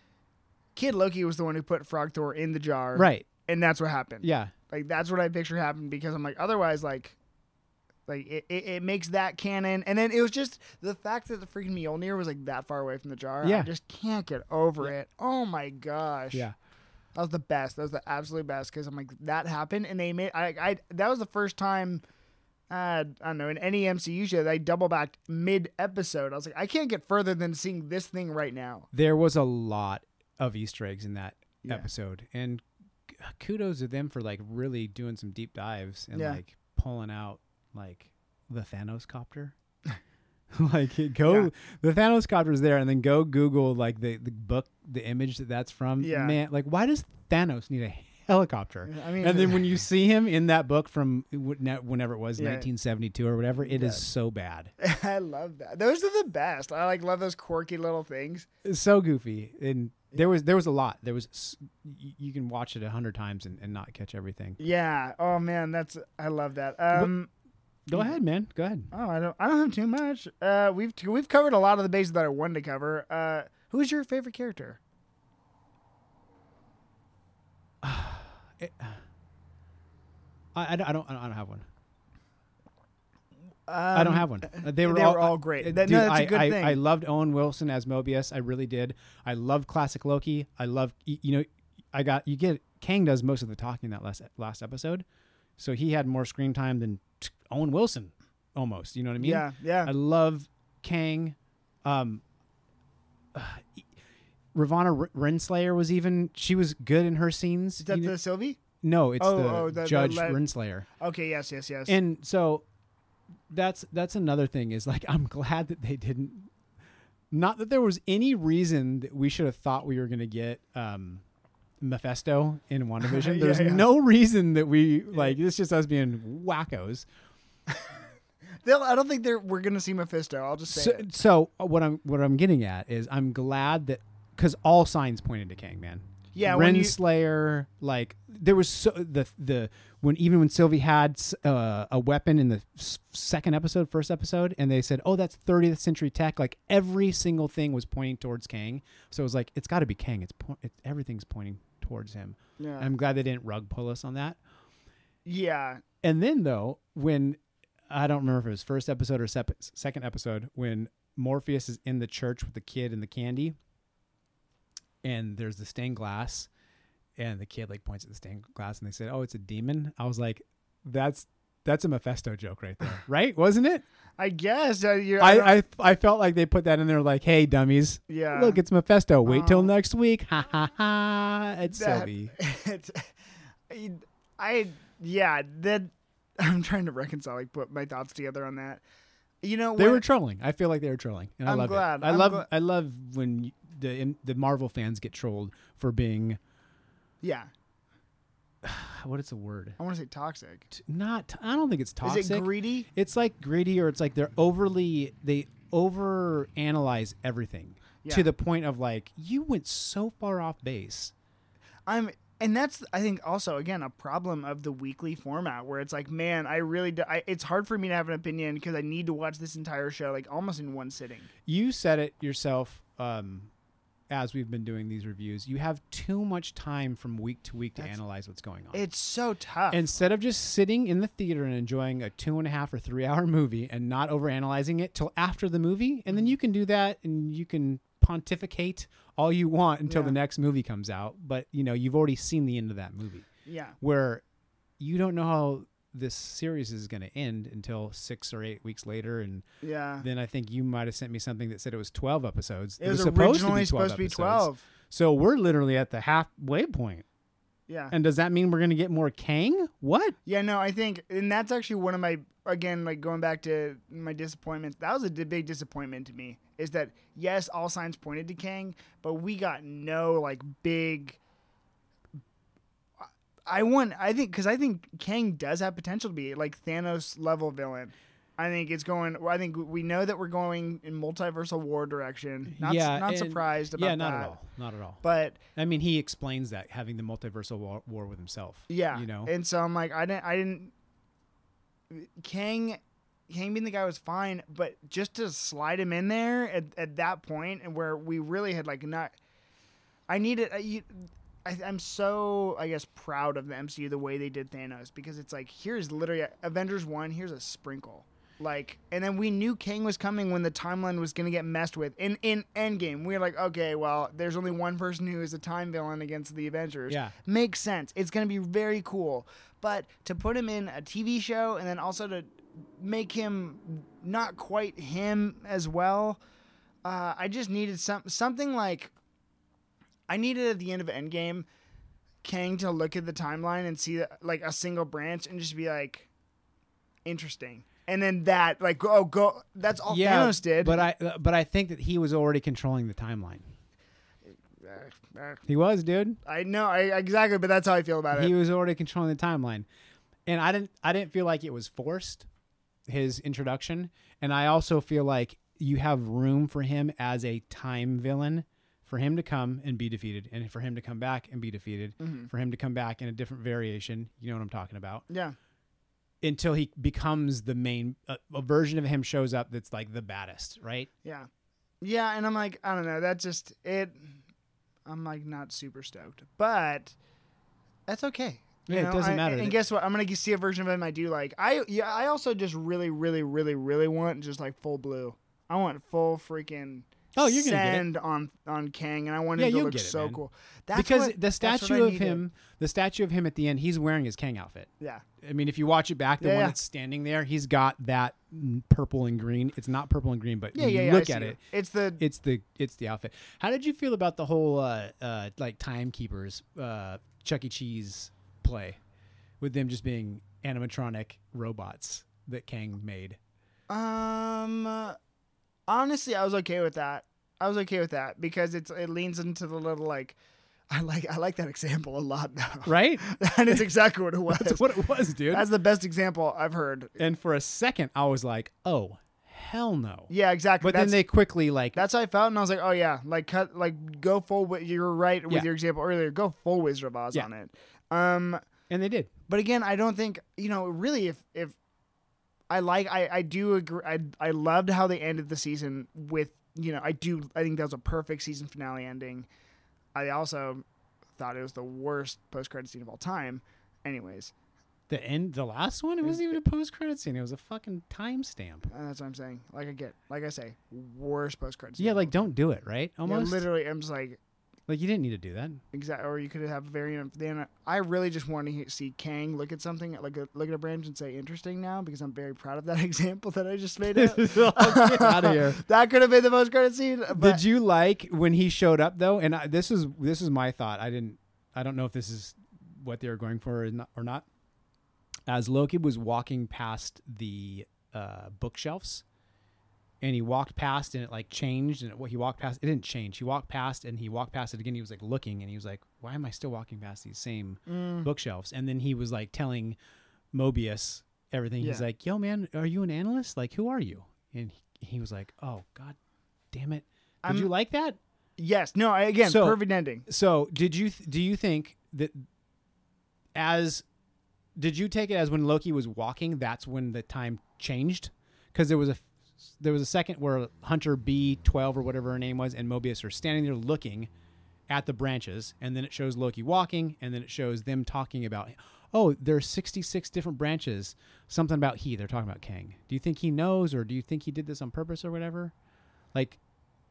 Kid Loki was the one who put Frog Thor in the jar, Right? And that's what happened. Yeah. Like that's what I picture happened because I'm like, otherwise, like, like it, it, it makes that canon. And then it was just the fact that the freaking Mjolnir was like that far away from the jar. Yeah, I just can't get over it. Oh my gosh. Yeah. That was the best. That was the absolute best because I'm like that happened and they made I I that was the first time uh, I don't know in any MCU show they double backed mid episode. I was like I can't get further than seeing this thing right now. There was a lot of Easter eggs in that Yeah. episode, and kudos to them for like really doing some deep dives and Yeah. like pulling out like the Thanos copter. (laughs) like go Yeah. the Thanos copter is there, and then go Google like the the book, the image that that's from. Yeah. man, like why does Thanos need a helicopter? I mean, And then (laughs) when you see him in that book from whenever it was, Yeah. 1972 or whatever, it is Yeah. so bad. (laughs) I love that. Those are the best. I like love those quirky little things. It's so goofy and there was there was a lot there was you can watch it a hundred times and, and not catch everything Yeah. Oh man, that's I love that. Um. Go ahead man go ahead Oh, I don't. I don't have too much. Uh, we've we've covered a lot of the bases that I wanted to cover. Uh, who's your favorite character? (sighs) It- I, I, don't- I don't I don't have one I don't Um, have one Uh, they were they all, were all great. uh, That- dude, no, that's a good I, thing. I loved Owen Wilson as Mobius I really did I love classic Loki I love you know I got you get Kang does most of the talking that last last episode so he had more screen time than t- Owen Wilson almost you know what I mean yeah, yeah. I love Kang. Um, Ravonna R- Renslayer was even she was good in her scenes. Is that the Sylvie? no, it's Oh, the, oh, the- the Judge le- Renslayer. Okay. Yes. Yes. Yes. And so that's that's another thing is like (laughs) I'm glad that they didn't. Not that there was any reason that we should have thought we were going to get um, Mephisto in (laughs) WandaVision. Yeah, There's yeah. no reason that we like. It's just us being wackos. (laughs) They'll, I don't think they're. We're gonna see Mephisto. I'll just say So, so uh, what I'm what I'm getting at is I'm glad that because all signs pointed to Kang, man. Yeah. When you, Renslayer, like there was so the the when even when Sylvie had uh, a weapon in the second episode, first episode, and they said, "Oh, that's 30th century tech." Like every single thing was pointing towards Kang. So it was like it's got to be Kang. It's, po- it, everything's pointing towards him. yeah. I'm glad they didn't rug pull us on that. yeah. And then though, when I don't remember if it was first episode or sep- second episode, when Morpheus is in the church with the kid and the candy, and there's the stained glass, and the kid like points at the stained glass, and they said, "Oh, it's a demon." I was like, "That's that's a Mephisto joke right there, (laughs) right? Wasn't it?" I guess. Uh, I, I, I I felt like they put that in there, like, "Hey, dummies, yeah. look, it's Mephisto. Wait till Oh. next week." (laughs) Ha ha ha! It's That- Sylvie. (laughs) it's, I, I yeah. That I'm trying to reconcile. Like put my thoughts together on that. You know. They were trolling. I feel like they were trolling, and I I'm love glad. it. I I'm love gla- I love when the in, the Marvel fans get trolled for being Yeah. (sighs) what is the word? I want to say toxic. T- Not I don't think it's toxic. Is it greedy? it's like greedy, or it's like they're overly they over analyze everything Yeah. to the point of like you went so far off base. I'm and that's I think also again a problem of the weekly format where it's like, man, I really do, I, it's hard for me to have an opinion because I need to watch this entire show like almost in one sitting. You said it yourself. Um, as we've been doing these reviews, you have too much time from week to week to analyze what's going on. It's so tough. Instead of just sitting in the theater and enjoying a two and a half or three hour movie and not overanalyzing it till after the movie, and then mm-hmm. you can do that and you can pontificate all you want until Yeah. the next movie comes out. But you know, you've already seen the end of that movie yeah, where you don't know how this series is going to end until six or eight weeks later. And yeah. then I think you might have sent me something that said it was 12 episodes. It was, supposed originally to be 12 supposed to be twelve. So we're literally at the halfway point. Yeah. And does that mean we're going to get more Kang? What? Yeah, no, I think, and that's actually one of my, again, like going back to my disappointments. That was a big disappointment to me. Is that yes, all signs pointed to Kang, but we got no like big. I want, I think, because I think Kang does have potential to be like Thanos level villain. I think it's going. I think we know that we're going in multiversal war direction. Not, Yeah, not surprised about yeah, not that. at all. Not at all. But I mean, he explains that having the multiversal war, war with himself. Yeah, You know? and so I'm like, I didn't, I didn't. Kang, Kang being the guy was fine, but just to slide him in there at, at that point, and where we really had like not, I needed. uh, you, I, I'm so I guess proud of the MCU the way they did Thanos because it's like here's literally Avengers one, here's a sprinkle. Like, and then we knew Kang was coming when the timeline was going to get messed with. In in Endgame, we were like, okay, well, there's only one person who is a time villain against the Avengers Yeah. makes sense. It's going to be very cool. But to put him in a TV show and then also to make him not quite him as well, uh, I just needed some something like I needed at the end of Endgame Kang to look at the timeline and see like a single branch and just be like interesting. And then that like oh go that's all yeah, Thanos did. But I, but I think that he was already controlling the timeline. Uh, uh, He was, dude. I know I exactly, but that's how I feel about He it. He was already controlling the timeline, and I didn't. I didn't feel like it was forced. His introduction, and I also feel like you have room for him as a time villain, for him to come and be defeated, and for him to come back and be defeated, Mhm. for him to come back in a different variation. You know what I'm talking about. Yeah. Until he becomes the main, uh, a version of him shows up that's like the baddest, right? Yeah. Yeah, and I'm like, I don't know, that just it I'm like not super stoked. But that's okay. You Yeah, it doesn't I- matter. And guess what? I'm gonna see a version of him I do like. I yeah, I also just really, really, really, really want just like full blue. I want full freaking Oh, you're gonna get it. send on on Kang, and I wanted Yeah, him to look it, so man. cool. That's because what- the statue of him, the statue of him at the end, he's wearing his Kang outfit. Yeah, I mean, if you watch it back, the Yeah, one yeah. that's standing there, he's got that purple and green. It's not purple and green, but yeah, yeah. look at see it, It's the it's the it's the outfit. How did you feel about the whole uh, uh, like timekeepers, uh, Chuck E. Cheese play, with them just being animatronic robots that Kang made? Um, uh, honestly, I was okay with that. I was okay with that because it's it leans into the little like, I like I like that example a lot now. (laughs) Right? and it's exactly what it (laughs) was. That's what it was, dude. That's the best example I've heard. and for a second, I was like, "Oh, hell no!" Yeah, exactly. But then they quickly like that's how I felt, and I was like, oh yeah, like cut, like go full. wi- You're right with Yeah. your example earlier. Go full Wizard of Oz Yeah. on it. Um, and they did. but again, I don't think you know really if if I like I I do agree. I I loved how they ended the season with you know I do I think that was a perfect season finale ending. I also thought it was the worst post credit scene of all time. Anyways, The end, the last one, it wasn't even a post-credit scene. It was a fucking timestamp. uh, that's what I'm saying. Like I get, like I say, worst post credit. Yeah, like don't do it, right? Almost. Yeah, literally, I'm just like Like you didn't need to do that. exact. Or you could have a variant. Then I really just want to see Kang look at something, like a, look at a branch and say interesting now because I'm very proud of that (laughs) example that I just made. (laughs) Get out of here. (laughs) that could have been the most credit scene. But Did you like when he showed up though? And I, this is this is my thought. I didn't. I don't know if this is what they were going for or not. Or not. As Loki was walking past the uh, bookshelves, and he walked past, and it like changed, and what he walked past. It didn't change. He walked past, and he walked past it again. He was like looking, and he was like, "Why am I still walking past these same Mm. bookshelves?" And then he was like telling Mobius everything. He's like, "Yo, man, are you an analyst? Like, who are you?" And he, he was like, "Oh God, damn it." Did I'm- you like that? Yes. No. I, again, So- perfect ending. So, did you th- do you think that as did you take it as when Loki was walking? That's when the time changed because there was a there was a second where Hunter B twelve or whatever her name was and Mobius are standing there looking at the branches, and then it shows Loki walking, and then it shows them talking about. Oh, there are 66 different branches. Something about he. They're talking about Kang. Do you think he knows, or do you think he did this on purpose, or whatever? Like,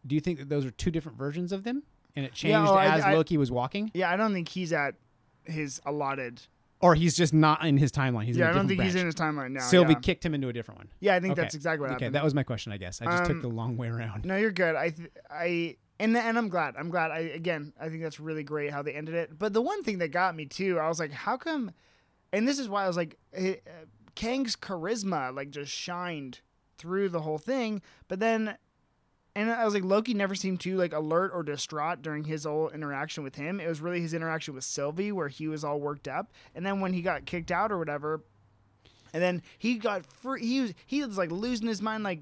do you think that those are two different versions of them, and it changed Yeah, oh, I- as I- Loki was walking, Yeah, I don't think he's at his allotted. Or he's just not in his timeline? He's yeah, I don't think he's in his timeline now. Sylvie yeah. kicked him into a different one. yeah, I think Okay. that's exactly what Okay, happened. Okay, that was my question. I guess I just took Um, the long way around. No, you're good. I, th- I, and and I'm glad. I'm glad. I again, I think that's really great how they ended it. But the one thing that got me too, I was like, how come? And this is why I was like, uh, Kang's charisma like just shined through the whole thing. But then, and I was like, Loki never seemed too like alert or distraught during his whole interaction with him. It was really his interaction with Sylvie where he was all worked up. And then when he got kicked out or whatever, and then he got free. He was he was like losing his mind, like,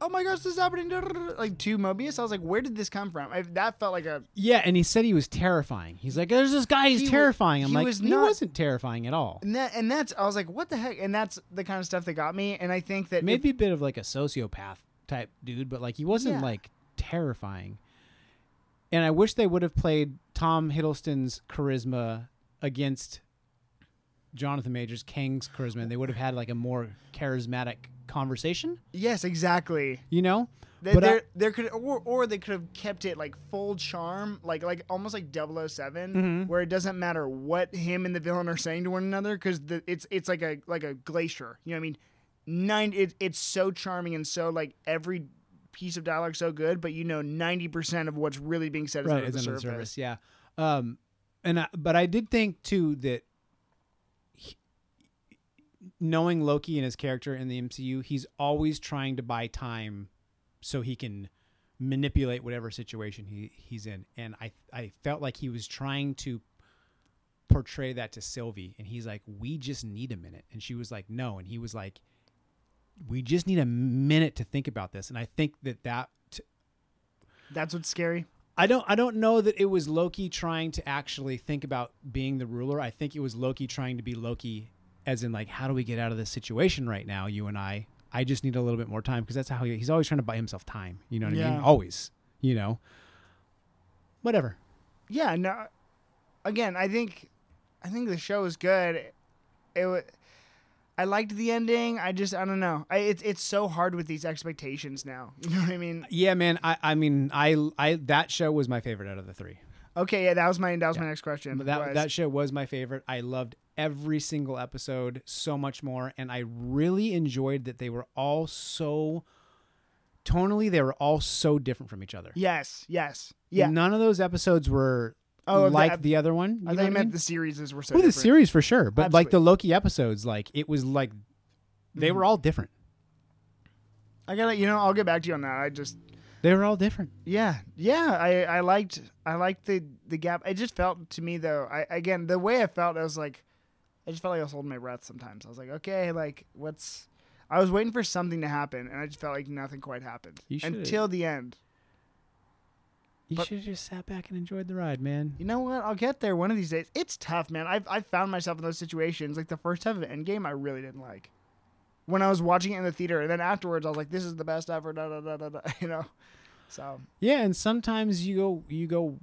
oh my gosh, this is happening, da, da, da, da," like to Mobius. I was like, where did this come from? I, that felt like a Yeah, and he said he was terrifying. He's like, "There's this guy. He's He terrifying." I'm he like, was he not- wasn't terrifying at all. and that and that's I was like, what the heck? And that's the kind of stuff that got me. And I think that maybe a bit of like a sociopath type dude, but like he wasn't Yeah. like terrifying. And I wish they would have played Tom Hiddleston's charisma against Jonathan Majors Kang's charisma, and they would have had like a more charismatic conversation. yes, exactly. You know, They, But there, there could or, or they could have kept it like full charm, like like almost like 7 Mhm. where it doesn't matter what him and the villain are saying to one another because it's it's like a like a glacier. You know what I mean? Nine, it, it's so charming and so like every piece of dialogue so good, but you know ninety percent of what's really being said is right? under the Is under the surface. surface, yeah. Um, and I, but I did think too that he- knowing Loki and his character in the MCU, he's always trying to buy time so he can manipulate whatever situation he, he's in. And I I felt like he was trying to portray that to Sylvie, and he's like, "We just need a minute," and she was like, "No," and he was like, "We just need a minute to think about this." And I think that that That's what's scary. I don't I don't know that it was Loki trying to actually think about being the ruler. I think it was Loki trying to be Loki as in like how do we get out of this situation right now, you and I? I just need a little bit more time because that's how he, he's always trying to buy himself time. You know what I mean? Always, you know. Whatever. Yeah, no. Again, I think, I think the show is good. It, wa- I liked the ending. I just, I don't know. I, it's it's so hard with these expectations now. (laughs) You know what I mean? Yeah, man. I I mean I I that show was my favorite out of the three. Okay, yeah, that was my that was Yeah. my next question. But that was- that show was my favorite. I loved every single episode so much more, and I really enjoyed that they were all so tonally. They were all so different from each other. yes, yes, yeah. None of those episodes were Oh, like the other one. I thought you meant mean? the series were so oh, the series for sure. But like the Loki episodes, like it was like they Mhm. were all different. I gotta, you know, I'll get back to you on that. I just, They were all different. yeah, yeah. I I liked I liked the the gap. It just felt to me though. I again the way I felt, I was like, I just felt like I was holding my breath sometimes. I was like, okay, like what's. I was waiting for something to happen, and I just felt like nothing quite happened until the end. You should have just sat back and enjoyed the ride, man. You know what? I'll get there one of these days. It's tough, man. I've I've found myself in those situations. Like the first half of Endgame, I really didn't like. When I was watching it in the theater, and then afterwards, I was like, "This is the best ever." Da da da da da. (laughs) You know. So Yeah, and sometimes you go you go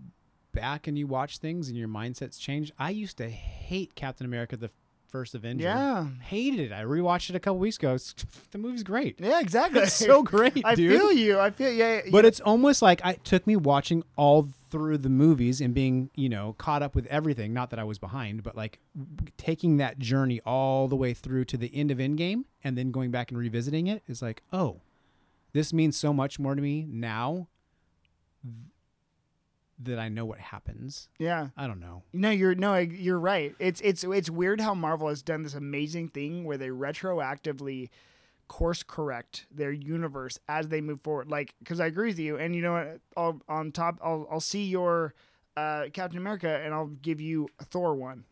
back and you watch things and your mindsets change. I used to hate Captain America: The First Avenger. yeah, hated it. I rewatched it a couple weeks ago. It's, (laughs) the movie's great. yeah, exactly. It's so great, I dude. feel you. I feel yeah. but yeah. it's almost like I it took me watching all through the movies and being, you know, caught up with everything. Not that I was behind, but like taking that journey all the way through to the end of Endgame and then going back and revisiting it is like, oh, this means so much more to me now that I know what happens. yeah. I don't know. No, you're no, you're right. It's it's it's weird how Marvel has done this amazing thing where they retroactively course correct their universe as they move forward. Like, because I agree with you, and you know what? I'll on top, I'll I'll see your uh, Captain America, and I'll give you a Thor one.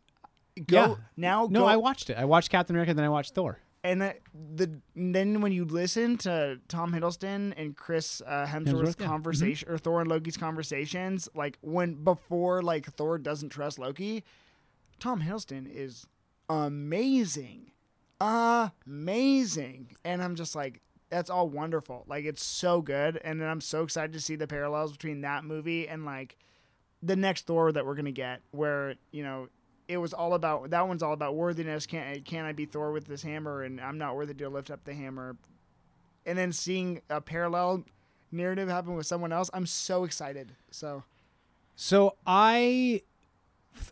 Go Yeah. now. No, go, I watched it. I watched Captain America, and then I watched Thor. And the, the then when you listen to Tom Hiddleston and Chris uh, Hemsworth's. Mm-hmm. conversation or Thor and Loki's conversations, like when before like Thor doesn't trust Loki, Tom Hiddleston is amazing, amazing, and I'm just like. That's all wonderful. Like it's so good, and then I'm so excited to see the parallels between that movie and like the next Thor that we're gonna get, where you know it was all about that one's all about worthiness. Can can I be Thor with this hammer, and I'm not worthy to lift up the hammer. And then seeing a parallel narrative happen with someone else, I'm so excited. So So I,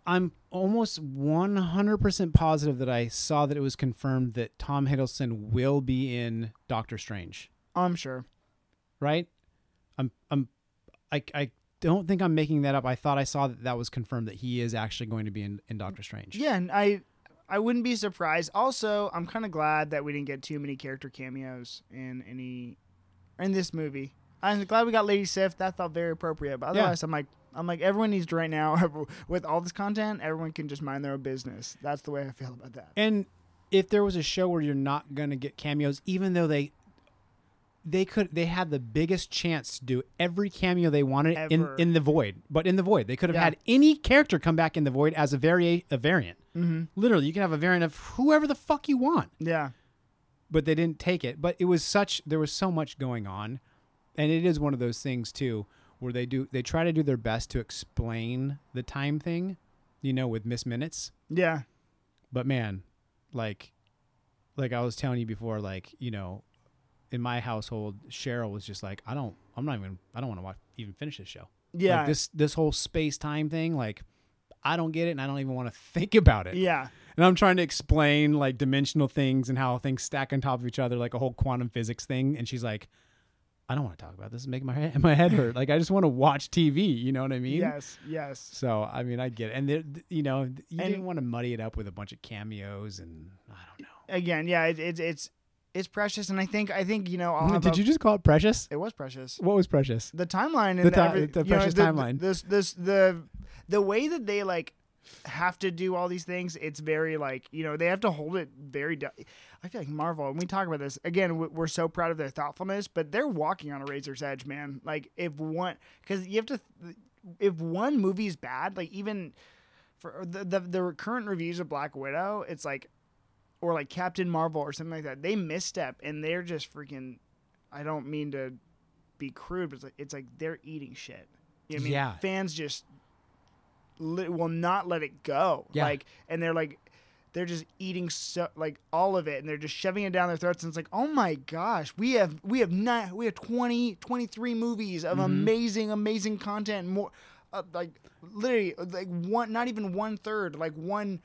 I'm almost 100% positive that I saw that it was confirmed that Tom Hiddleston will be in Doctor Strange. I'm sure. Right? I'm I'm I I don't think I'm making that up. I thought I saw that that was confirmed that he is actually going to be in, in Doctor Strange. Yeah, and I I wouldn't be surprised. Also, I'm kind of glad that we didn't get too many character cameos in any in this movie. I'm glad we got Lady Sif. That felt very appropriate. But otherwise, I'm like I'm like everyone needs to right now (laughs) with all this content. Everyone can just mind their own business. That's the way I feel about that. And if there was a show where you're not going to get cameos, even though they they could they had the biggest chance to do every cameo they wanted in in the void, but in the void they could have Yeah. had any character come back in the void as a vari- a variant. Mm-hmm. Literally, you can have a variant of whoever the fuck you want, Yeah. but they didn't take it. But it was such there was so much going on, and it is one of those things too where they do they try to do their best to explain the time thing, you know, with miss minutes. Yeah. But man, like like I was telling you before, like, you know, in my household, Cheryl was just like, I don't I'm not even I don't want to watch even finish this show. Yeah. Like this this whole space time thing, like I don't get it and I don't even want to (laughs) think about it. yeah. And I'm trying to explain like dimensional things and how things stack on top of each other, like a whole quantum physics thing. And she's like, I don't want to talk about this. It's making my head, (laughs) my head hurt. Like I just want to watch TV. You know what I mean? Yes. Yes. So I mean, I get it, and there, you know, you And- didn't want to muddy it up with a bunch of cameos, and I don't know. Again, yeah. It, it's it's it's precious, and I think I think you know I'll Did you just call it precious? It was precious. What was precious? The timeline and The ti- every, the you know, precious the- timeline. This this the the way that they like have to do all these things. It's very like you know they have to hold it very. I feel like Marvel, and we talk about this again. we- We're so proud of their thoughtfulness, but they're walking on a razor's edge, man. Like if one, because you have to, if one movie is bad, like even for the, the the current reviews of Black Widow, it's like, or like Captain Marvel or something like that. They misstep and they're just freaking. I don't mean to be crude, but it's like it's like they're eating shit. You know what I mean? Yeah. Fans just li- will not let it go. Yeah. Like, and they're like, they're just eating so like all of it, and they're just shoving it down their throats. And it's like, oh my gosh, we have we have not we have 20, 23 movies Mm-hmm. of amazing, amazing content. More, uh, like literally, like one, not even one third, like one,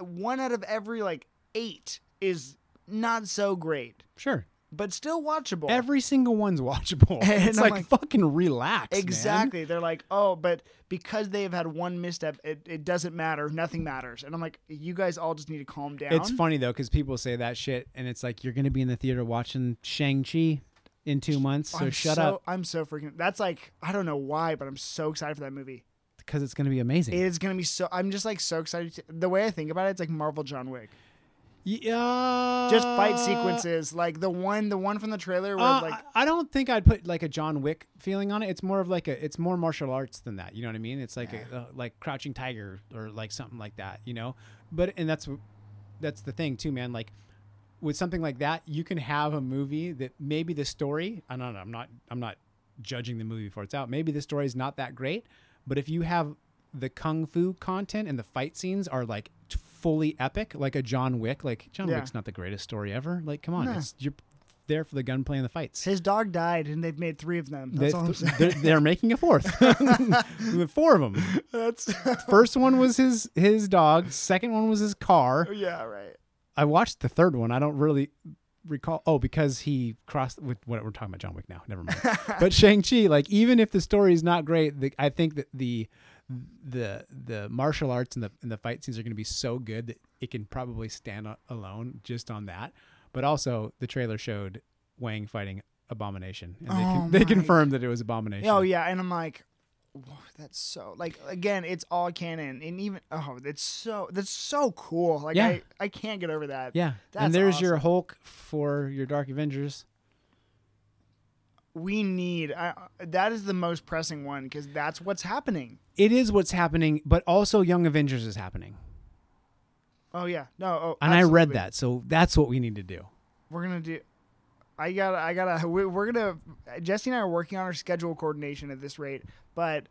one out of every like eight is not so great, Sure. but still watchable. Every single one's watchable. (laughs) And it's like, like- fucking relax. man. Exactly. They're like, oh, but because they have had one misstep, it, it doesn't matter. Nothing matters. And I'm like, you guys all just need to calm down. It's funny though because people say that shit, and it's like you're gonna be in the theater watching Shang Chi in two months, so I'm shut so, up I'm so freaking. That's like, I don't know why, but I'm so excited for that movie. Because it's gonna be amazing. It is gonna be so. I'm just like so excited. To, the way I think about it, it's like Marvel John Wick. yeah, Just fight sequences, like the one, the one from the trailer where Uh, like, I don't think I'd put like a John Wick feeling on it. It's more of like a, it's more martial arts than that. You know what I mean? It's like a, uh, like Crouching Tiger or like something like that. You know, but and that's that's the thing too, man. Like with something like that, you can have a movie that maybe the story. I don't know. I'm not. I'm not judging the movie before it's out. Maybe the story is not that great, but if you have the kung fu content and the fight scenes are like t- fully epic, like a John Wick. Like John Yeah. Wick's not the greatest story ever. Like come on, it's you're there for the gunplay and the fights. his dog died, and they've made three of them. That's They, all I'm saying. they're, they're making a fourth. (laughs) (laughs) Four of them. That's (laughs) First one was his his dog. Second one was his car. yeah, right. I watched the third one. I don't really recall. Oh, because he crossed with what we're talking about John Wick now. Never mind. (laughs) but Shang Chi, like even if the story is not great, the, I think that the the the martial arts and the and the fight scenes are going to be so good that it can probably stand alone just on that. But also, the trailer showed Wong fighting Abomination, and they, Oh con- they confirmed that it was Abomination. Oh yeah, and I'm like, that's so like again, it's all canon, and even oh, it's so that's so cool. Like Yeah. I, I can't get over that. Yeah, That's and there's your. Hulk for your Dark Avengers. We need I, uh, that is the most pressing one because that's what's happening. It is what's happening, but also Young Avengers is happening, Oh yeah, no, oh, and I read that, so that's what we need to do. We're gonna do. I gotta. I gotta. We're gonna. Jesse and I are working on our schedule coordination at this rate, but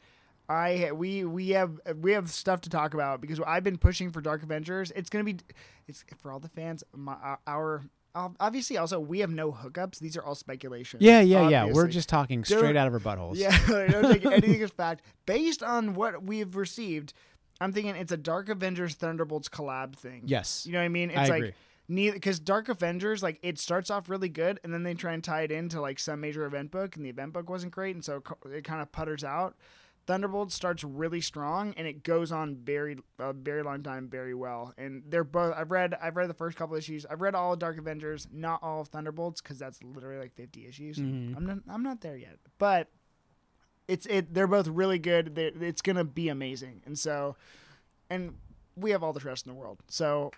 I we we have we have stuff to talk about because I've been pushing for Dark Avengers. It's gonna be. It's for all the fans. My, our obviously also we have no hookups. These are all speculations. Yeah, yeah, yeah. We're just talking Don't- straight out of our buttholes. Yeah, (laughs) don't take (laughs) anything as fact. Based on what we've received, I'm thinking it's a Dark Avengers Thunderbolts collab thing. Yes. You know what I mean? It's I like agree. Neither because Dark Avengers like it starts off really good and then they try and tie it into like some major event book and the event book wasn't great and so it it kind of putters out. Thunderbolts starts really strong and it goes on very a very long time very well. And they're both I've read I've read the first couple issues. I've read all of Dark Avengers not all of Thunderbolts because that's literally like 50 issues. Mhm. I'm not I'm not there yet. But it's it they're both really good. They're, it's gonna be amazing. And so and we have all the trust in the world. So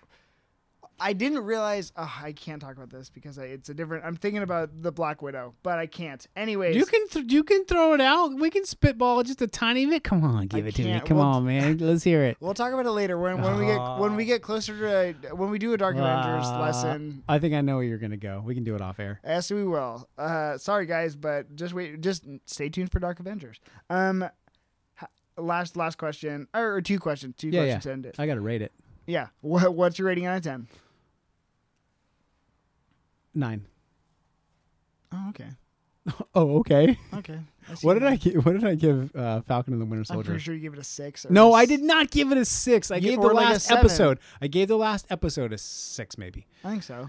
I didn't realize. Oh, I can't talk about this because I, it's a different. I'm thinking about the Black Widow, but I can't. Anyways, You can th- you can throw it out. We can spitball just a tiny bit. Come on, give I it to me. Come on, man. Let's hear it. (laughs) We'll talk about it later when, when we get (laughs) when we get closer to uh, when we do a Dark Avengers Uh, lesson. I think I know where you're gonna go. We can do it off air. Yes, we will. Uh, sorry guys, but just wait. Just stay tuned for Dark Avengers. Um, last last question or, or two questions. Two Yeah, questions yeah. to end it. I gotta rate it Yeah. What, what's your rating out of ten? Nine. Oh, okay. (laughs) Oh, okay. (laughs) Okay. What did that. I give? What did I give uh, Falcon and the Winter Soldier? I'm pretty sure you give it a six. No, I did not give it a six. I You- gave the or like a last seven. episode. I gave the last episode a six, maybe. I think so.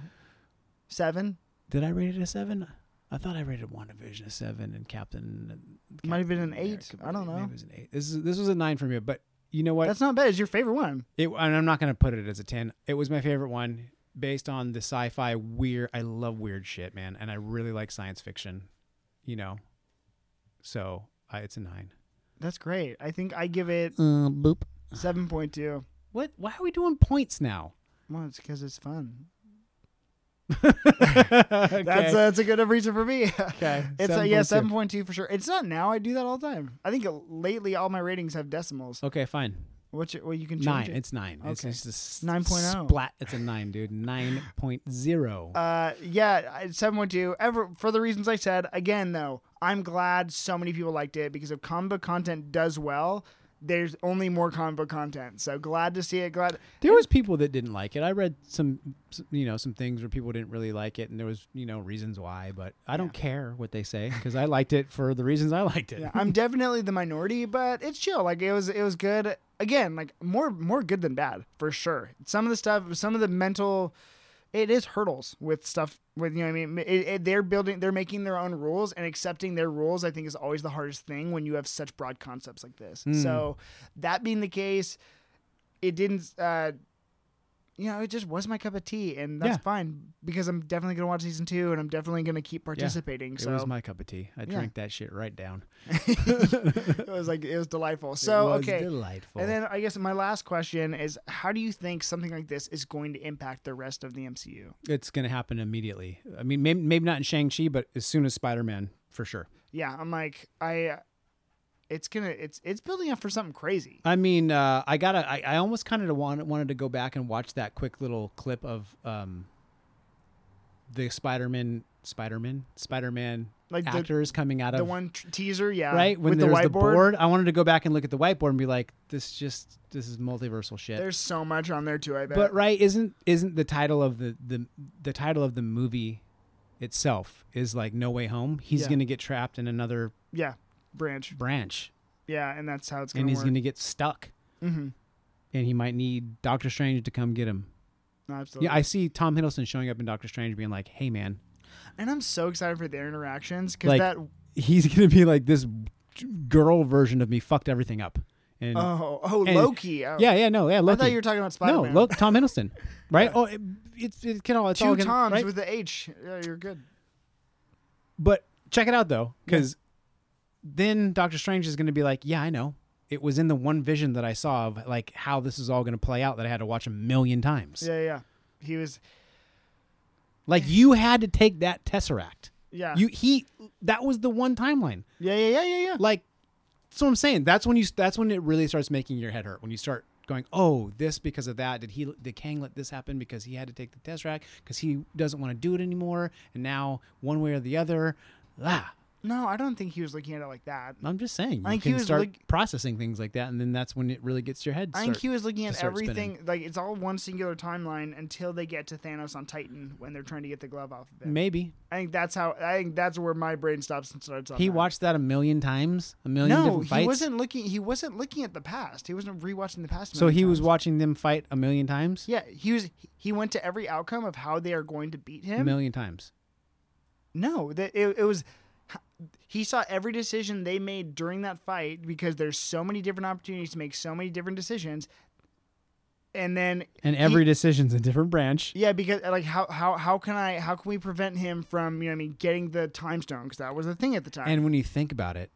Seven. Did I rate it a seven? I thought I rated WandaVision a seven and Captain. Might have been an eight. America, I don't maybe know. It was an eight. This is this was a nine for me, but you know what? That's not bad. It's your favorite one. It, and I'm not going to put it as a 10. It was my favorite one based on the sci fi weird. I love weird shit, man. And I really like science fiction, you know. So I, it's a nine. That's great. I think I give it Uh, boop. seven point two. What? Why are we doing points now? Well, it's because it's fun. (laughs) okay. That's that's a good reason for me. (laughs) okay. (laughs) It's uh, yeah, 7.2. seven point two for sure. It's not now. I do that all the time. I think uh, lately all my ratings have decimals. Okay, fine. What's your, well, you can change Nine. it. It's nine. It's Okay. just a s- 9.0. Splat. It's a nine, dude. 9.0. (laughs) Uh, yeah, seven point two. Ever for the reasons I said. Again, though, I'm glad so many people liked it because if book content does well, there's only more comic book content. So glad to see it. Glad. There was people that didn't like it. I read some, you know, some things where people didn't really like it, and there was, you know, reasons why. But I don't care what they say because I liked it for the reasons I liked it. Yeah, I'm definitely the minority, but it's chill. Like it was, it was good. Again, like more, more good than bad for sure. Some of the stuff, some of the mental, it is hurdles with stuff. With you know, what I mean, it, it, they're building, they're making their own rules, and accepting their rules. I think is always the hardest thing when you have such broad concepts like this. Mm. So, that being the case, it didn't. uh you know, it just was my cup of tea, and that's Yeah. fine because I'm definitely gonna watch season two, and I'm definitely gonna keep participating. It so it was my cup of tea. I Yeah. drank that shit right down. (laughs) it was like it was delightful. So it was okay, delightful. and then I guess my last question is, how do you think something like this is going to impact the rest of the MCU? it's gonna happen immediately. I mean, maybe, maybe not in Shang Chi, but as soon as Spider Man, for sure. Yeah, I'm like I, it's gonna it's it's building up for something crazy. I mean, uh, I gotta. I, I almost kind of wanted wanted to go back and watch that quick little clip of um, the Spider Man, Spider Man, Spider Man Like the actors coming out of the one t- teaser, yeah, right when with the whiteboard. the board. I wanted to go back and look at the whiteboard and be like, this just this is multiversal shit. There's so much on there too. I bet. but right, isn't isn't the title of the the the title of the movie itself is like No Way Home? He's Yeah. gonna get trapped in another yeah, branch. branch, Yeah, and that's how it's gonna and he's work. gonna get stuck, mm-hmm. and he might need Doctor Strange to come get him. Absolutely. Yeah, I see Tom Hiddleston showing up in Doctor Strange, being like, "Hey, man." and I'm so excited for their interactions because Like, that. He's (laughs) gonna be like this girl version of me, fucked everything up. And Oh, oh, and- Loki. Oh. yeah, yeah, no, yeah, I Loki. thought you were talking about Spider no, Man. look, Tom Hiddleston, (laughs) right? Oh, it, it's it can all it's all Two gonna- Toms right? with the H. Yeah, you're good. But check it out though, because then Doctor Strange is going to be like, "Yeah, I know. It was in the one vision that I saw of like how this is all going to play out that I had to watch a million times. Yeah, yeah. He was. Like you had to take that tesseract. Yeah. You he that was the one timeline. Yeah, yeah, yeah, yeah, yeah. Like that's what I'm saying. That's when you that's when it really starts making your head hurt. When you start going, "Oh, this because of that. Did he did Kang let this happen because he had to take the tesseract because he doesn't want to do it anymore and now one way or the other." Ah, No, I don't think he was looking at it like that. I'm just saying. You I think he can was start look- processing things like that and then that's when it really gets your head I think start- he was looking to at start everything spinning. like it's all one singular timeline until they get to Thanos on Titan when they're trying to get the glove off of it. Maybe. I think that's how. I think that's where my brain stops and starts. On He that. watched that a million times, a million No, different he wasn't looking. He wasn't looking at the past. He wasn't rewatching the past. a so million he was times. watching them fight a million times? Yeah, he was. He went to every outcome of how they are going to beat him? A him. million times. No, that it, it was. He saw every decision they made during that fight because there's so many different opportunities to make so many different decisions, and then And he- every decision's a different branch. yeah, because like how how how can I how can we prevent him from you know what I mean getting the time stone because that was the thing at the time. And when you think about it,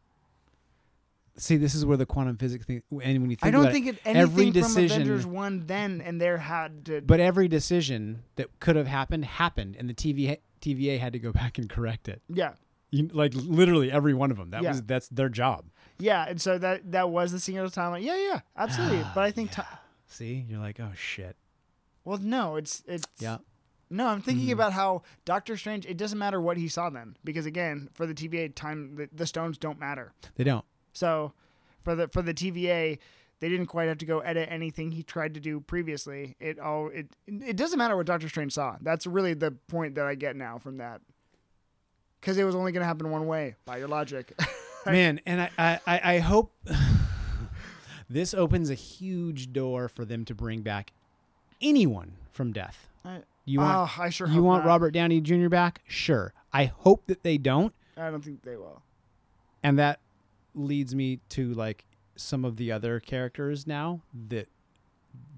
see, this is where the quantum physics thing. And when you think I don't about think it, anything every from decision- Avengers one then and there had to. but every decision that could have happened happened, and the TVA TVA had to go back and correct it. yeah, You, like literally every one of them. That Yeah. was that's their job. yeah, and so that that was the singular timeline. Yeah, yeah, absolutely. but I think ti- See, you're like, oh shit. well, no, it's it's Yeah. No, I'm thinking Mhm. about how Doctor Strange. It doesn't matter what he saw then, because again, for the TVA time, the, the stones don't matter. They don't. So, for the for the TVA, they didn't quite have to go edit anything he tried to do previously. It all it it doesn't matter what Doctor Strange saw. That's really the point that I get now from that, because it was only going to happen one way by your logic. (laughs) Man, and I, I, I hope (laughs) this opens a huge door for them to bring back anyone from death. I- You want oh, I sure you want not. Robert Downey Jr. back? Sure. I hope that they don't, I don't think they will. and that leads me to like some of the other characters now that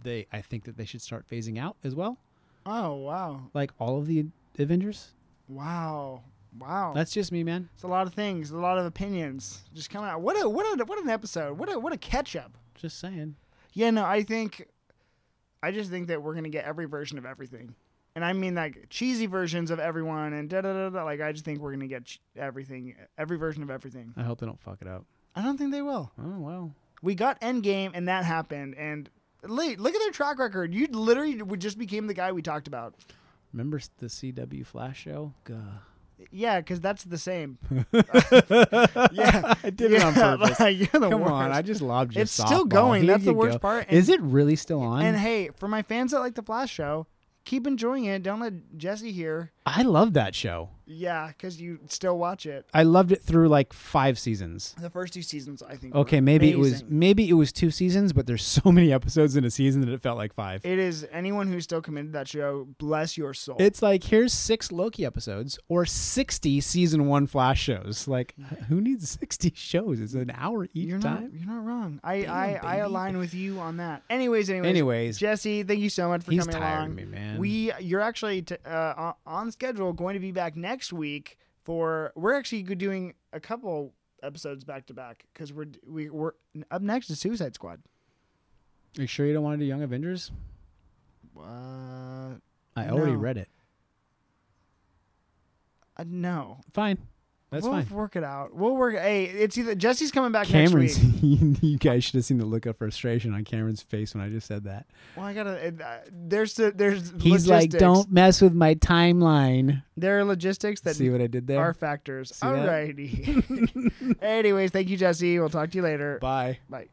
they I think that they should start phasing out as well. Oh wow, Like all of the Avengers. wow, wow. That's just me, man. It's a lot of things, a lot of opinions just coming out. What a what a what an episode. What a what a catch up. Just saying. Yeah, no, I think I just think that we're gonna get every version of everything. And I mean like cheesy versions of everyone and da da da da. Like I just think we're gonna get ch- everything, every version of everything. I hope they don't fuck it up. I don't think they will. Oh well. We got Endgame and that happened. And look, look at their track record. You literally would just became the guy we talked about. Remember the CW Flash show? Gah. Yeah, because that's the same. yeah, (laughs) Yeah, I did it on purpose. (laughs) like, you're the Come on. I just lobbed you. It's a still going. Here That's the worst go. part. And- Is it really still on? And hey, for my fans that like the Flash show, keep enjoying it. Don't let Jesse hear. I love that show. Yeah, because you still watch it. I loved it through like five seasons. The first two seasons, I think. Okay, maybe it was maybe it was two seasons, but there's so (laughs) many episodes in a season that it felt like five. It is anyone who's still committed to that show. Bless your soul. It's like here's six Loki episodes or sixty season one Flash shows. Like (laughs) (laughs) who needs sixty shows? It's an hour each you're not. time. You're not wrong. I Damn, I, I align with you on that. Anyways, anyways, Anyways, Jesse, thank you so much for he's coming tired along. of me, man. We you're actually t- uh, on- on schedule going to be back next week for we're actually doing a couple episodes back to back because we're we, we're up next is Suicide Squad. Are you sure you don't want to do Young Avengers? Uh, I already No. read it. uh no, Fine, that's we'll fine. work it out. We'll work. Hey, it's either Jesse's coming back Cameron's. next week. (laughs) you guys should have seen the look of frustration on Cameron's face when I just said that. Well, I gotta. Uh, there's the, there's He's like, "Don't mess with my timeline." There are logistics that See what I did there? are factors. See? Alrighty. (laughs) Anyways, thank you, Jesse. We'll talk to you later. Bye. Bye.